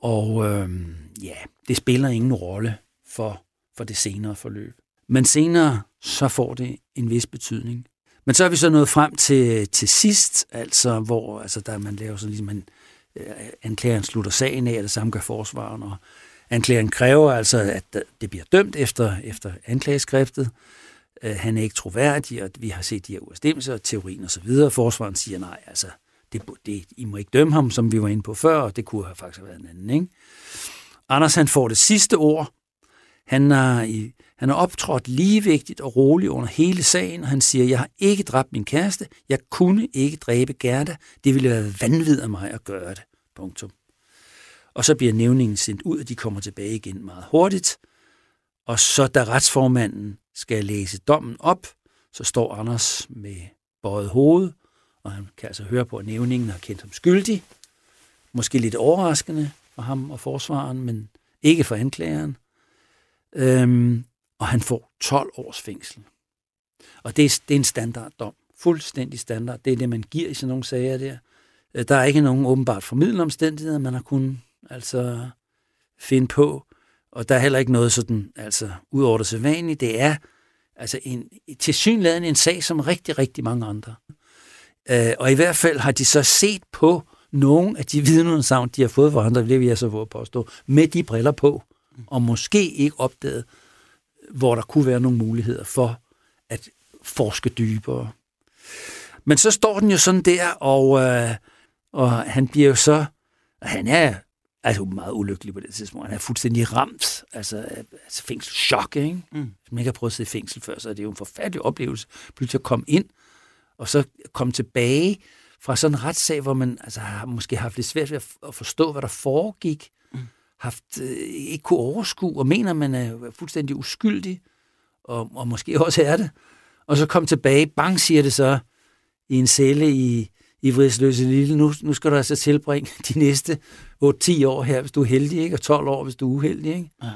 Og øhm, ja, det spiller ingen rolle for, for det senere forløb. Men senere, så får det en vis betydning. Men så er vi så nået frem til, til sidst, altså, hvor altså, der man laver sådan ligesom en, Øh, anklageren slutter sagen af, og det samme gør forsvaren, og anklageren kræver altså, at det bliver dømt efter, efter anklageskriftet. Øh, han er ikke troværdig, og vi har set de her uafstemmelser, teorien og så videre. Forsvaren siger nej, altså, det, det, I må ikke dømme ham, som vi var inde på før, og det kunne have faktisk været en anden, ikke? Anders han får det sidste ord. Han har, i, han har optrådt ligevægtigt og roligt under hele sagen, og han siger, jeg har ikke dræbt min kæreste, jeg kunne ikke dræbe Gerda, det ville være vanvid af mig at gøre det. Punktum. Og så bliver nævningen sendt ud, og de kommer tilbage igen meget hurtigt. Og så da retsformanden skal læse dommen op, så står Anders med bøjet hoved, og han kan altså høre på, at nævningen har kendt ham skyldig. Måske lidt overraskende for ham og forsvaren, men ikke for anklageren. Øhm, og han får 12 års fængsel. Og det er, det er en standarddom. Fuldstændig standard. Det er det, man giver i sådan nogle sager der. Øh, der er ikke nogen åbenbart formidlende omstændigheder, man har kunnet altså finde på. Og der er heller ikke noget sådan, altså, ud over det sædvanlige. Det er altså en, tilsyneladende en sag som rigtig, rigtig mange andre. Øh, og i hvert fald har de så set på nogle af de vidneudsagn, de har fået fra andre, det vil jeg så våge påstå, med de briller på, og måske ikke opdaget, hvor der kunne være nogle muligheder for at forske dybere. Men så står den jo sådan der, og, øh, og han bliver jo så, han er altså meget ulykkelig på det tidspunkt. Han er fuldstændig ramt, altså, altså fængselschok, ikke? Mm. Hvis man ikke har prøvet at sidde i fængsel før, så er det jo en forfærdelig oplevelse, pludselig at komme ind, og så komme tilbage fra sådan en retssag, hvor man altså, har måske haft lidt svært ved at forstå, hvad der foregik. Haft øh, ikke kunne overskue, og mener, man er fuldstændig uskyldig, og, og måske også er det. Og så kom tilbage, bang siger det så, i en celle i, i Vridsløse Lille, nu, nu skal du altså tilbringe de næste 8-10 år her, hvis du er heldig, ikke? og 12 år, hvis du er uheldig. Ikke? Ja.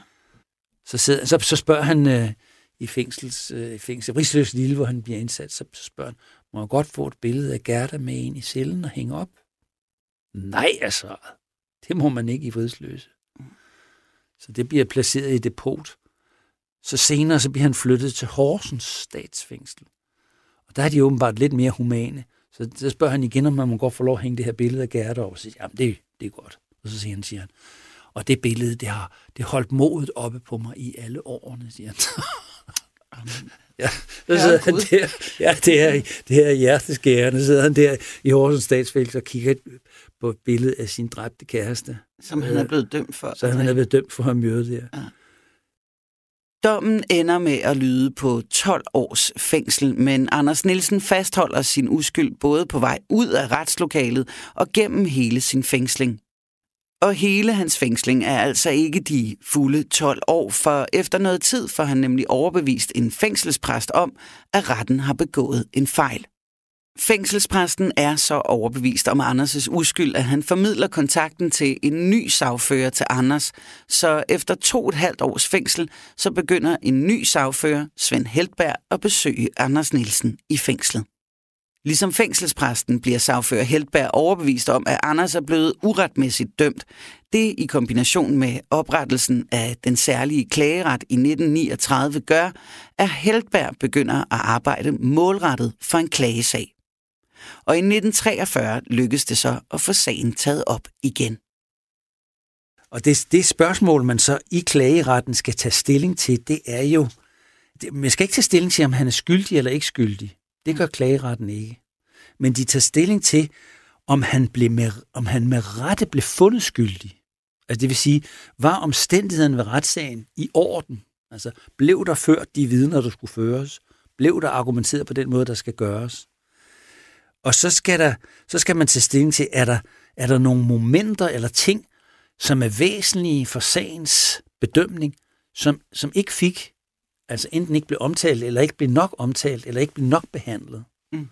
Så, sidder, så, så spørger han øh, i fængsels, øh, fængsel, Vridsløse Lille, hvor han bliver indsat, så, så spørger han, må jeg godt få et billede af Gerda med en i cellen og hænge op? Nej, altså. Det må man ikke i Vridsløse. Så det bliver placeret i depot. Så senere så bliver han flyttet til Horsens statsfængsel. Og der er de åbenbart lidt mere humane. Så, så spørger han igen, om man må godt få lov at hænge det her billede af Gerda op. Og siger, jamen det, det er godt. Og så siger han, siger han, og det billede, det har det holdt modet oppe på mig i alle årene, siger han. ja, så sidder han der, ja, det er, det er hjerteskærende, så sidder han der i Horsens statsfængsel og kigger på et billede af sin dræbte kæreste. Som han er blevet dømt for. Så han er blevet dømt for at myrde der. Ja. Dommen ender med at lyde på 12 års fængsel, men Anders Nielsen fastholder sin uskyld både på vej ud af retslokalet og gennem hele sin fængsling. Og hele hans fængsling er altså ikke de fulde 12 år, for efter noget tid får han nemlig overbevist en fængselspræst om, at retten har begået en fejl. Fængselspræsten er så overbevist om Anders' uskyld, at han formidler kontakten til en ny sagfører til Anders. Så efter to og et halvt års fængsel, så begynder en ny sagfører, Svend Heltberg, at besøge Anders Nielsen i fængslet. Ligesom fængselspræsten bliver sagfører Heltberg overbevist om, at Anders er blevet uretmæssigt dømt. Det i kombination med oprettelsen af den særlige klageret i 1939 gør, at Heltberg begynder at arbejde målrettet for en klagesag og i 1943 lykkedes det så at få sagen taget op igen. Og det, det spørgsmål, man så i klageretten skal tage stilling til, det er jo, man skal ikke tage stilling til, om han er skyldig eller ikke skyldig. Det gør klageretten ikke. Men de tager stilling til, om han, blev med, om han med rette blev fundet skyldig. Altså det vil sige, var omstændigheden ved retssagen i orden? Altså blev der ført de vidner, der skulle føres? Blev der argumenteret på den måde, der skal gøres? Og så skal, der, så skal man tage stilling til, er der, er der nogle momenter eller ting, som er væsentlige for sagens bedømning, som, som ikke fik, altså enten ikke blev omtalt, eller ikke blev nok omtalt, eller ikke blev nok behandlet. Mm.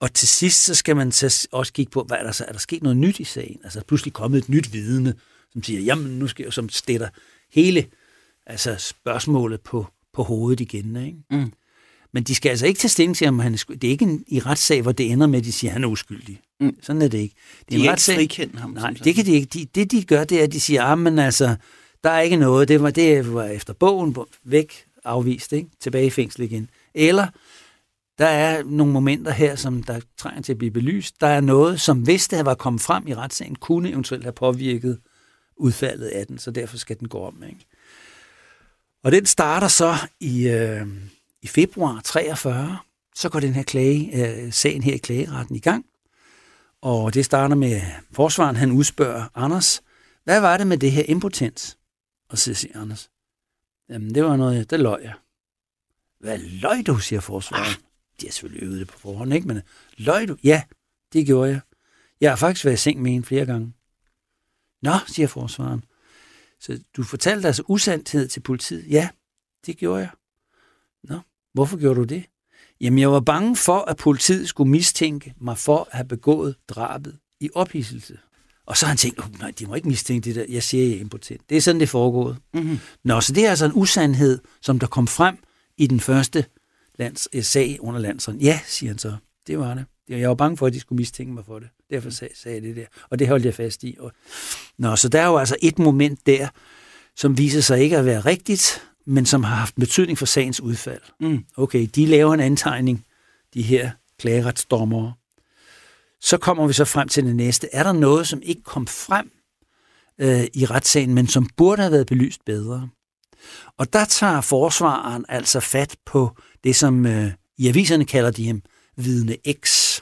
Og til sidst, så skal man så også kigge på, hvad er der så? Er der sket noget nyt i sagen? Altså, er pludselig kommet et nyt vidne, som siger, jamen, nu skal jeg, som stætter hele altså, spørgsmålet på, på hovedet igen. Ikke? Mm. Men de skal altså ikke tage stilling til, om han er. Det er ikke en, i retssag, hvor det ender med, at de siger, at han er uskyldig. Mm. Sådan er det ikke. Det er de en retssag. ikke ham. Nej, det kan de ikke. De, det, de gør, det er, at de siger, at ah, altså, der er ikke noget. Det var, det var efter bogen væk, afvist, ikke? tilbage i fængsel igen. Eller der er nogle momenter her, som der trænger til at blive belyst. Der er noget, som hvis det var kommet frem i retssagen, kunne eventuelt have påvirket udfaldet af den, så derfor skal den gå om. Ikke? Og den starter så i, øh, i februar 43. Så går den her klage, øh, sagen her i klageretten i gang. Og det starter med forsvaren, han udspørger Anders, hvad var det med det her impotens? Og så siger Anders, jamen det var noget, det løg jeg. Hvad løg du, siger forsvaren. Ah. De har selvfølgelig øvet det på forhånd, ikke? Men løg du? Ja, det gjorde jeg. Jeg har faktisk været i seng med en flere gange. Nå, siger forsvaren. Så du fortalte altså usandhed til politiet? Ja, det gjorde jeg. Nå, hvorfor gjorde du det? Jamen, jeg var bange for, at politiet skulle mistænke mig for at have begået drabet i ophidselse. Og så har han tænkt, oh, nej, de må ikke mistænke det der, jeg siger, jeg er impotent. Det er sådan, det er foregået. Mm-hmm. Nå, så det er altså en usandhed, som der kom frem i den første lands, eh, sag under landsren. Ja, siger han så. Det var det. Jeg var bange for, at de skulle mistænke mig for det. Derfor sagde, sagde jeg det der. Og det holdt jeg fast i. Og, nå, så der er jo altså et moment der, som viser sig ikke at være rigtigt, men som har haft betydning for sagens udfald. Mm. Okay, de laver en antegning, de her klageretsdommere. Så kommer vi så frem til det næste. Er der noget, som ikke kom frem øh, i retssagen, men som burde have været belyst bedre? Og der tager forsvareren altså fat på det, som øh, i aviserne kalder de ham vidne X.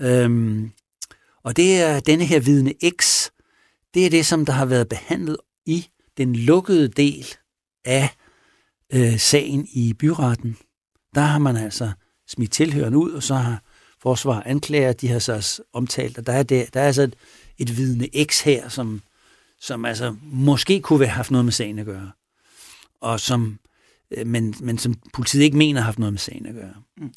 Øhm, og det er denne her vidne X, det er det, som der har været behandlet i den lukkede del af øh, sagen i byretten. Der har man altså smidt tilhørende ud, og så har forsvar anklager, de har så omtalt, at der er, der, der er altså et, et vidne X her, som, som altså måske kunne have haft noget med sagen at gøre. Og som, øh, men, men som politiet ikke mener har haft noget med sagen at gøre. Mm.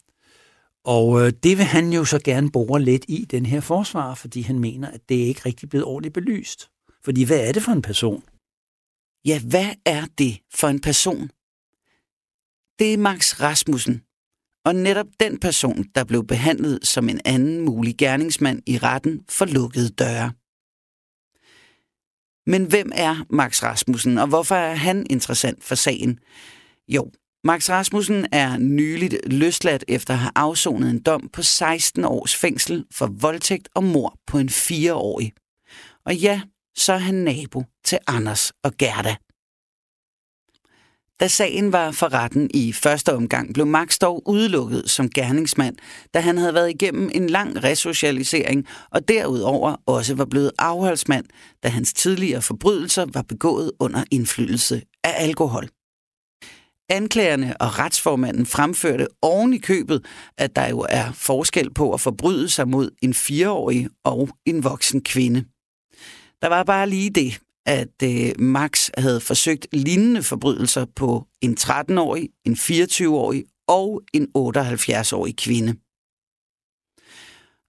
Og øh, det vil han jo så gerne bore lidt i, den her forsvar, fordi han mener, at det er ikke rigtig blevet ordentligt belyst. Fordi hvad er det for en person? Ja, hvad er det for en person? Det er Max Rasmussen, og netop den person, der blev behandlet som en anden mulig gerningsmand i retten for lukkede døre. Men hvem er Max Rasmussen, og hvorfor er han interessant for sagen? Jo, Max Rasmussen er nyligt løsladt efter at have afsonet en dom på 16 års fængsel for voldtægt og mor på en fireårig. Og ja, så er han nabo til Anders og Gerda. Da sagen var for retten i første omgang, blev Max dog udelukket som gerningsmand, da han havde været igennem en lang resocialisering og derudover også var blevet afholdsmand, da hans tidligere forbrydelser var begået under indflydelse af alkohol. Anklagerne og retsformanden fremførte oven i købet, at der jo er forskel på at forbryde sig mod en fireårig og en voksen kvinde. Der var bare lige det, at øh, Max havde forsøgt lignende forbrydelser på en 13-årig, en 24-årig og en 78-årig kvinde.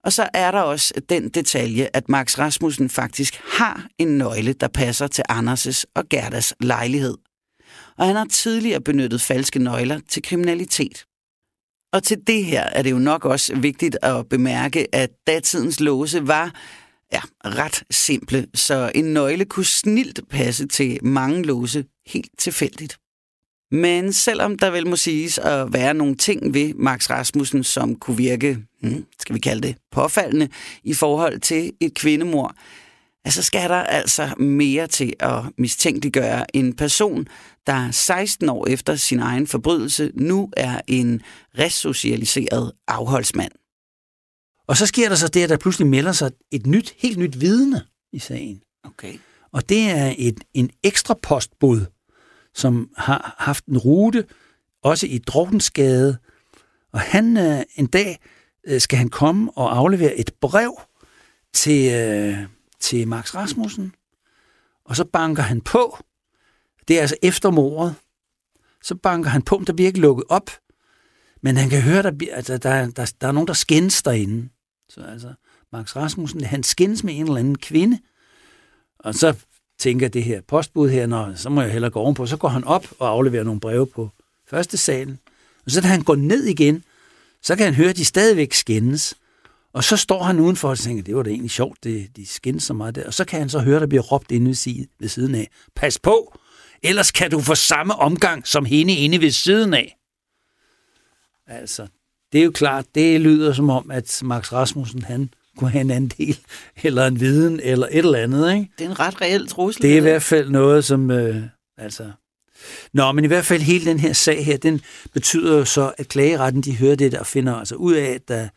Og så er der også den detalje, at Max Rasmussen faktisk har en nøgle, der passer til Anders' og Gerdas lejlighed og han har tidligere benyttet falske nøgler til kriminalitet. Og til det her er det jo nok også vigtigt at bemærke, at datidens låse var ja, ret simple, så en nøgle kunne snilt passe til mange låse helt tilfældigt. Men selvom der vel må siges at være nogle ting ved Max Rasmussen, som kunne virke, hmm, skal vi kalde det, påfaldende i forhold til et kvindemor, så altså skal der altså mere til at mistænkeliggøre en person, der 16 år efter sin egen forbrydelse nu er en resocialiseret afholdsmand. Og så sker der så det, at der pludselig melder sig et nyt, helt nyt vidne i sagen. Okay. Og det er et, en ekstra postbud, som har haft en rute, også i Drogensgade. Og han øh, en dag øh, skal han komme og aflevere et brev til, øh, til Max Rasmussen. Og så banker han på, det er altså efter mordet. Så banker han på, der bliver ikke lukket op. Men han kan høre, der, altså, der, der, der er nogen, der skændes derinde. Så altså, Max Rasmussen, han skændes med en eller anden kvinde. Og så tænker det her postbud her, når, så må jeg hellere gå ovenpå. Så går han op og afleverer nogle breve på første salen. Og så da han går ned igen, så kan han høre, at de stadigvæk skændes. Og så står han udenfor og tænker, det var da egentlig sjovt, det, de skændes så meget der. Og så kan han så høre, der bliver råbt inde ved siden af, pas på, ellers kan du få samme omgang som hende inde ved siden af. Altså, det er jo klart, det lyder som om, at Max Rasmussen, han kunne have en anden del, eller en viden, eller et eller andet, ikke? Det er en ret reel trussel. Det er i hvert fald noget, som, øh, altså... Nå, men i hvert fald hele den her sag her, den betyder jo så, at klageretten, de hører det der og finder altså ud af, at der,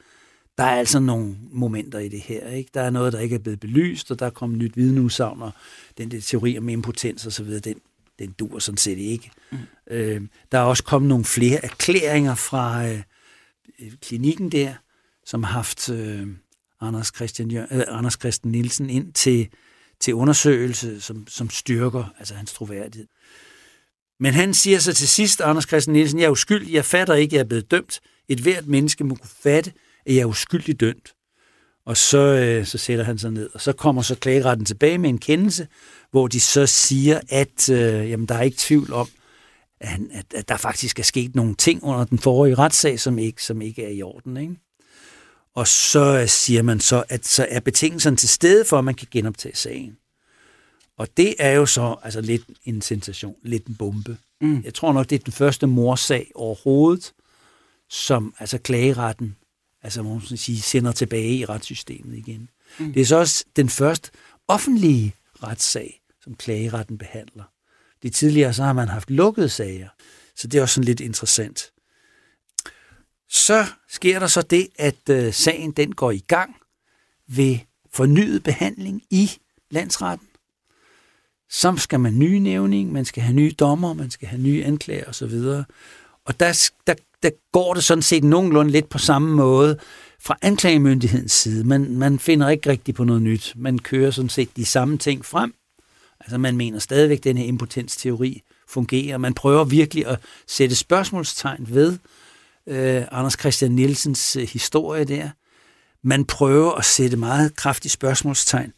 der er altså nogle momenter i det her, ikke? Der er noget, der ikke er blevet belyst, og der er kommet nyt vidneudsagn, og den der teori om impotens og så videre, den, den dur sådan set ikke. Mm. Øh, der er også kommet nogle flere erklæringer fra øh, Øh, klinikken der, som har haft øh, Anders, Christian, øh, Anders Christian Nielsen ind til, til undersøgelse, som, som styrker altså hans troværdighed. Men han siger så til sidst, Anders Christian Nielsen, jeg er uskyldig, jeg fatter ikke, jeg er blevet dømt. Et hvert menneske må kunne fatte, at jeg er uskyldig dømt. Og så, øh, så sætter han sig ned, og så kommer så klageretten tilbage med en kendelse, hvor de så siger, at øh, jamen, der er ikke tvivl om, at, han, at, at der faktisk er sket nogle ting under den forrige retssag, som ikke, som ikke er i orden. Ikke? Og så siger man så, at så er betingelserne til stede for, at man kan genoptage sagen. Og det er jo så altså lidt en sensation, lidt en bombe. Mm. Jeg tror nok, det er den første morsag overhovedet, som altså klageretten altså må man sige, sender tilbage i retssystemet igen. Mm. Det er så også den første offentlige retssag, som klageretten behandler de tidligere så har man haft lukkede sager, så det er også sådan lidt interessant. Så sker der så det, at øh, sagen den går i gang ved fornyet behandling i landsretten. Så skal man nye nævning, man skal have nye dommer, man skal have nye anklager osv. Og der, der, der går det sådan set nogenlunde lidt på samme måde fra anklagemyndighedens side. Man, man finder ikke rigtigt på noget nyt. Man kører sådan set de samme ting frem. Altså man mener stadigvæk, at den her impotensteori fungerer. Man prøver virkelig at sætte spørgsmålstegn ved øh, Anders Christian Nielsens øh, historie der. Man prøver at sætte meget kraftigt spørgsmålstegn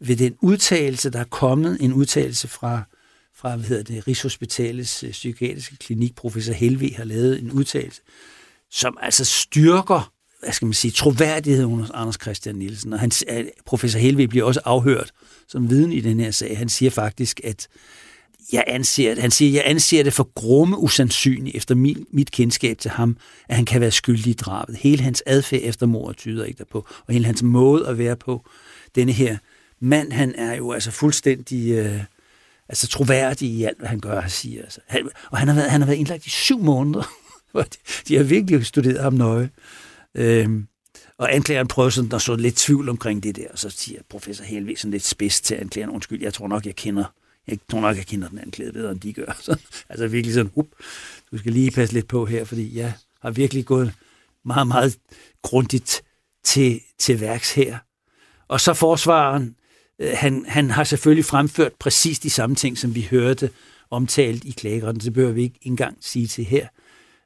ved den udtalelse, der er kommet, en udtalelse fra fra hvad hedder det, Rigshospitalets øh, psykiatriske klinik, professor Helve, har lavet en udtalelse, som altså styrker hvad skal man sige, troværdigheden hos Anders Christian Nielsen. Og han, øh, professor Helve bliver også afhørt som viden i den her sag. Han siger faktisk, at jeg anser, han siger, jeg anser det for grumme usandsynligt efter min, mit kendskab til ham, at han kan være skyldig i drabet. Hele hans adfærd efter mordet tyder ikke derpå, og hele hans måde at være på. Denne her mand, han er jo altså fuldstændig øh, altså troværdig i alt, hvad han gør og siger. Altså. Han, og han har, været, han har været indlagt i syv måneder. de, de har virkelig studeret ham nøje. Øhm, og anklageren prøver sådan at så lidt tvivl omkring det der, og så siger professor Helvig sådan lidt spids til anklageren, undskyld, jeg tror nok, jeg kender, jeg tror nok, jeg kender den anklagede bedre, end de gør. Så, altså virkelig sådan, up, du skal lige passe lidt på her, fordi jeg har virkelig gået meget, meget grundigt til, til værks her. Og så forsvaren, øh, han, han har selvfølgelig fremført præcis de samme ting, som vi hørte omtalt i klageretten. Det behøver vi ikke engang sige til her.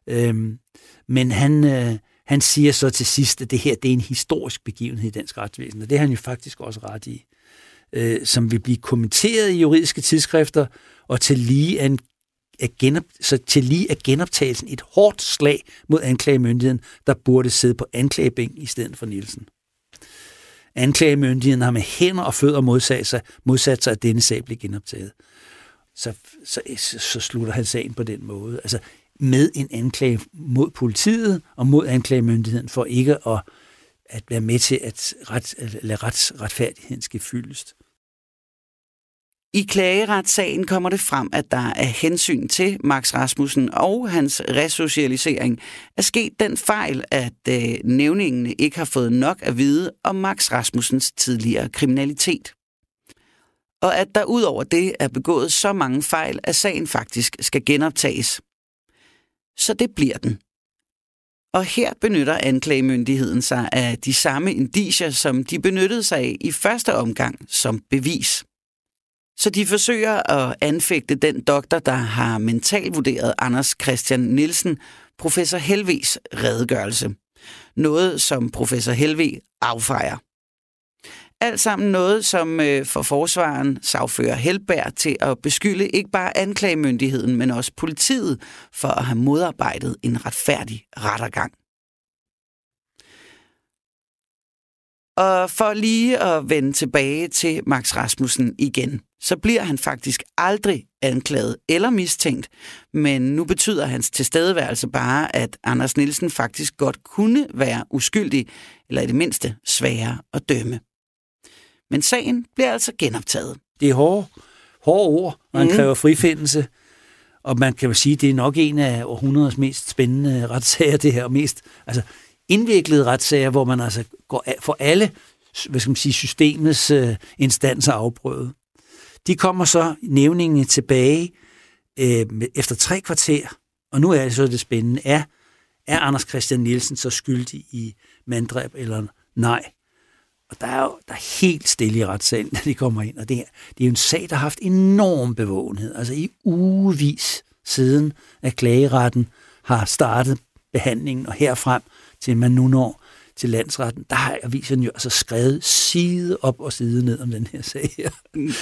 Øhm, men han, øh, han siger så til sidst, at det her det er en historisk begivenhed i dansk retsvæsen, og det har han jo faktisk også ret i, øh, som vil blive kommenteret i juridiske tidsskrifter, og til lige, en, at genop, så til lige at genoptagelsen et hårdt slag mod anklagemyndigheden, der burde sidde på anklagebænken i stedet for Nielsen. Anklagemyndigheden har med hænder og fødder modsat sig, modsat sig at denne sag blev genoptaget. Så, så, så slutter han sagen på den måde. Altså med en anklage mod politiet og mod anklagemyndigheden for ikke at, at være med til at ret, lade rets, retfærdigheden skal fyldest. I klageretssagen kommer det frem, at der er hensyn til Max Rasmussen og hans resocialisering er sket den fejl, at øh, nævningene ikke har fået nok at vide om Max Rasmussens tidligere kriminalitet. Og at der udover det er begået så mange fejl, at sagen faktisk skal genoptages. Så det bliver den. Og her benytter anklagemyndigheden sig af de samme indicier, som de benyttede sig af i første omgang som bevis. Så de forsøger at anfægte den doktor, der har mentalvurderet Anders Christian Nielsen, professor Helves redegørelse. Noget, som professor Helve affejer. Alt sammen noget, som øh, for forsvaren sagfører Helberg til at beskylde ikke bare anklagemyndigheden, men også politiet for at have modarbejdet en retfærdig rettergang. Og for lige at vende tilbage til Max Rasmussen igen – så bliver han faktisk aldrig anklaget eller mistænkt, men nu betyder hans tilstedeværelse bare, at Anders Nielsen faktisk godt kunne være uskyldig, eller i det mindste sværere at dømme. Men sagen bliver altså genoptaget. Det er hårde, hårde ord, når han mm. kræver frifindelse. Og man kan jo sige, at det er nok en af århundredets mest spændende retssager, det her. Mest altså, indviklede retssager, hvor man altså går for alle hvad skal man sige, systemets øh, instanser afprøvet. De kommer så nævningene tilbage øh, efter tre kvarter, og nu er det så det spændende. Er, er Anders Christian Nielsen så skyldig i mandræb eller nej? Og der er jo der er helt stille i retssagen, når de kommer ind. Og det er, det er jo en sag, der har haft enorm bevågenhed. Altså i ugevis siden, at klageretten har startet behandlingen, og herfrem til man nu når til landsretten, der har aviserne jo altså skrevet side op og side ned om den her sag her. Mm.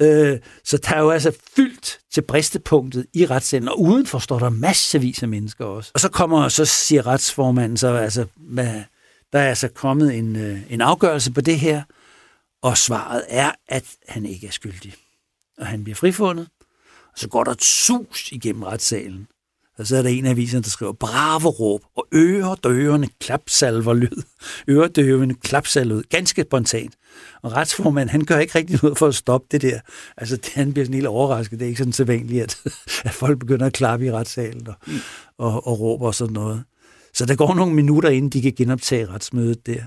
Øh, så der er jo altså fyldt til bristepunktet i retssagen, og udenfor står der massevis af mennesker også. Og så kommer, så siger retsformanden så, altså, hvad, der er altså kommet en, øh, en afgørelse på det her, og svaret er, at han ikke er skyldig. Og han bliver frifundet, og så går der et sus igennem retssalen. Og så er der en af aviserne, der skriver, bravo råb, og øredøvende klapsalver lyd. Øredøvende klapsalver lyd. Ganske spontant. Og retsformanden, han gør ikke rigtig noget for at stoppe det der. Altså, det, han bliver sådan helt overrasket. Det er ikke sådan sædvanligt, at, at folk begynder at klappe i retssalen og, og, og råber og sådan noget. Så der går nogle minutter, inden de kan genoptage retsmødet der.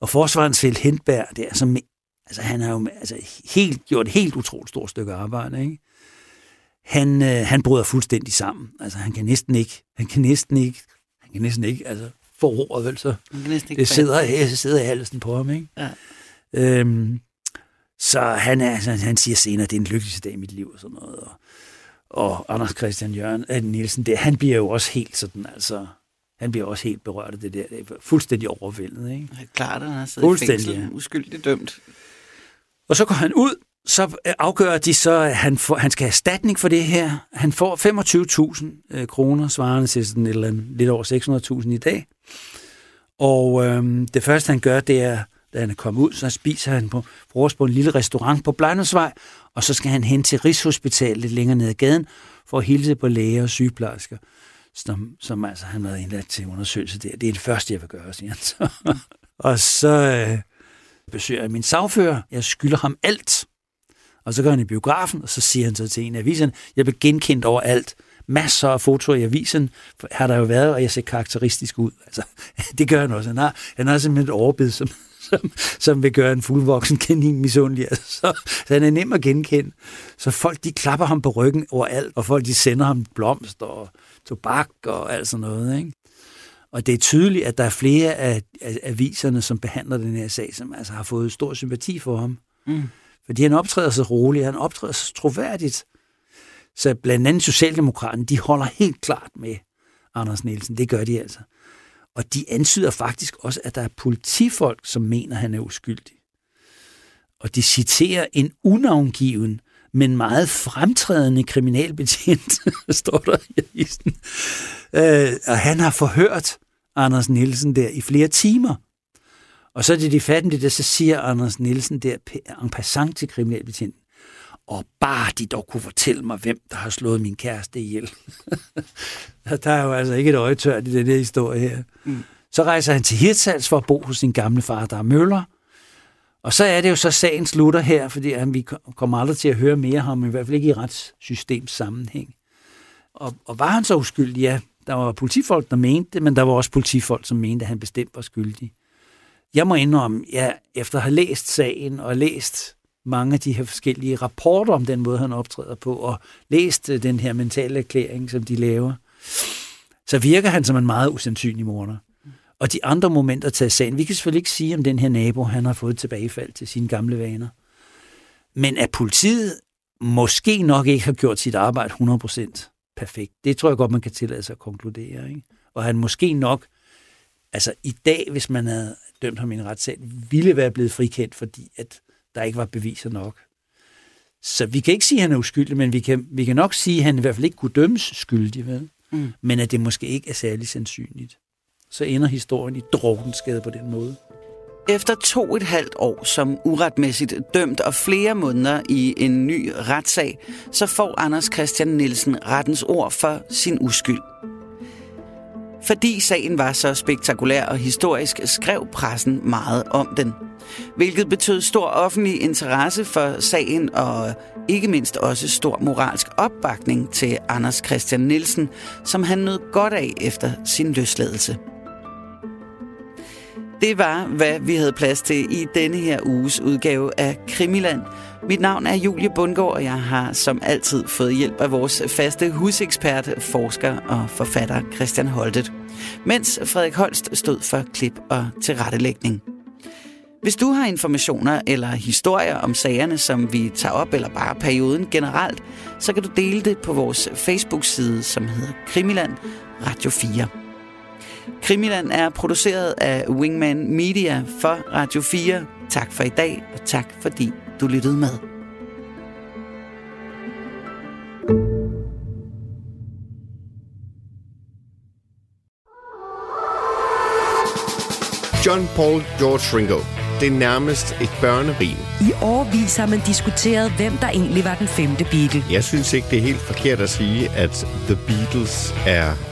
Og forsvarens Fældt Hentberg, det er altså, altså han har jo altså, helt, gjort et helt utroligt stort stykke arbejde, ikke? Han, øh, han bryder fuldstændig sammen. Altså, han kan næsten ikke, han kan næsten ikke, han kan næsten ikke, altså, få ordet, vel, så det sidder, jeg sidder i halsen på ham, ikke? Ja. Øhm, så han, er, altså, han siger senere, at det er en lykkelig dag i mit liv og sådan noget. Og, og Anders Christian Jørgen øh, Nielsen, det, han bliver jo også helt sådan, altså, han bliver også helt berørt af det der. Det er fuldstændig overvældet, ikke? Ja, klart, han er fuldstændig fængsel, uskyldigt dømt. Og så går han ud, så afgør de så, at han, får, han skal have erstatning for det her. Han får 25.000 øh, kroner, svarende til sådan et eller andet, lidt over 600.000 i dag. Og øhm, det første, han gør, det er, da han er kommet ud, så spiser han på frokost på en lille restaurant på Blejnusvej, og så skal han hen til Rigshospitalet lidt længere ned ad gaden, for at hilse på læger og sygeplejersker, som, som altså han havde indladt til undersøgelse der. Det er det første, jeg vil gøre, siger han så. og så øh, besøger jeg min sagfører. Jeg skylder ham alt. Og så går han i biografen, og så siger han så til en af aviserne, jeg blev genkendt over alt. Masser af fotoer i avisen har der jo været, og jeg ser karakteristisk ud. Altså, det gør han også. Han har, han har simpelthen et overbid, som, som, som vil gøre en fuldvoksen kanin misundelig. Altså, så, så han er nem at genkende. Så folk, de klapper ham på ryggen overalt, og folk, de sender ham blomster og tobak og alt sådan noget. Ikke? Og det er tydeligt, at der er flere af, af aviserne, som behandler den her sag, som altså har fået stor sympati for ham. Mm. Fordi han optræder så roligt, han optræder så troværdigt. Så blandt andet Socialdemokraterne, de holder helt klart med Anders Nielsen. Det gør de altså. Og de antyder faktisk også, at der er politifolk, som mener, at han er uskyldig. Og de citerer en unavngiven, men meget fremtrædende kriminalbetjent, står der i avisen. Øh, og han har forhørt Anders Nielsen der i flere timer. Og så er det de fattige, der så siger Anders Nielsen der en passant til kriminalbetjenten. Og bare de dog kunne fortælle mig, hvem der har slået min kæreste ihjel. der er jo altså ikke et øje tørt i den her historie her. Mm. Så rejser han til Hirtshals for at bo hos sin gamle far, der er Møller. Og så er det jo så, sagen slutter her, fordi han, vi kommer aldrig til at høre mere om ham, i hvert fald ikke i retssystems sammenhæng. Og, og var han så uskyldig? Ja, der var politifolk, der mente det, men der var også politifolk, som mente, at han bestemt var skyldig. Jeg må indrømme, ja, efter at have læst sagen og læst mange af de her forskellige rapporter om den måde, han optræder på, og læst øh, den her mentale erklæring, som de laver, så virker han som en meget usandsynlig morder. Og de andre momenter tager sagen. Vi kan selvfølgelig ikke sige, om den her nabo, han har fået tilbagefald til sine gamle vaner. Men at politiet måske nok ikke har gjort sit arbejde 100% perfekt, det tror jeg godt, man kan tillade sig at konkludere. Ikke? Og han måske nok, altså i dag, hvis man havde dømt ham i en retssag, ville være blevet frikendt, fordi at der ikke var beviser nok. Så vi kan ikke sige, at han er uskyldig, men vi kan, vi kan nok sige, at han i hvert fald ikke kunne dømmes skyldig, vel? Mm. men at det måske ikke er særlig sandsynligt. Så ender historien i drukkenskade på den måde. Efter to et halvt år som uretmæssigt dømt og flere måneder i en ny retssag, så får Anders Christian Nielsen rettens ord for sin uskyld. Fordi sagen var så spektakulær og historisk, skrev pressen meget om den. Hvilket betød stor offentlig interesse for sagen og ikke mindst også stor moralsk opbakning til Anders Christian Nielsen, som han nød godt af efter sin løsladelse. Det var, hvad vi havde plads til i denne her uges udgave af Krimiland. Mit navn er Julie Bundgaard, og jeg har som altid fået hjælp af vores faste husekspert, forsker og forfatter Christian Holtet. Mens Frederik Holst stod for klip og tilrettelægning. Hvis du har informationer eller historier om sagerne, som vi tager op, eller bare perioden generelt, så kan du dele det på vores Facebook-side, som hedder Krimiland Radio 4. Krimiland er produceret af Wingman Media for Radio 4. Tak for i dag, og tak fordi du lyttede med. John Paul George Ringo. Det er nærmest et børnerim. I årvis har man diskuteret, hvem der egentlig var den femte Beatle. Jeg synes ikke, det er helt forkert at sige, at The Beatles er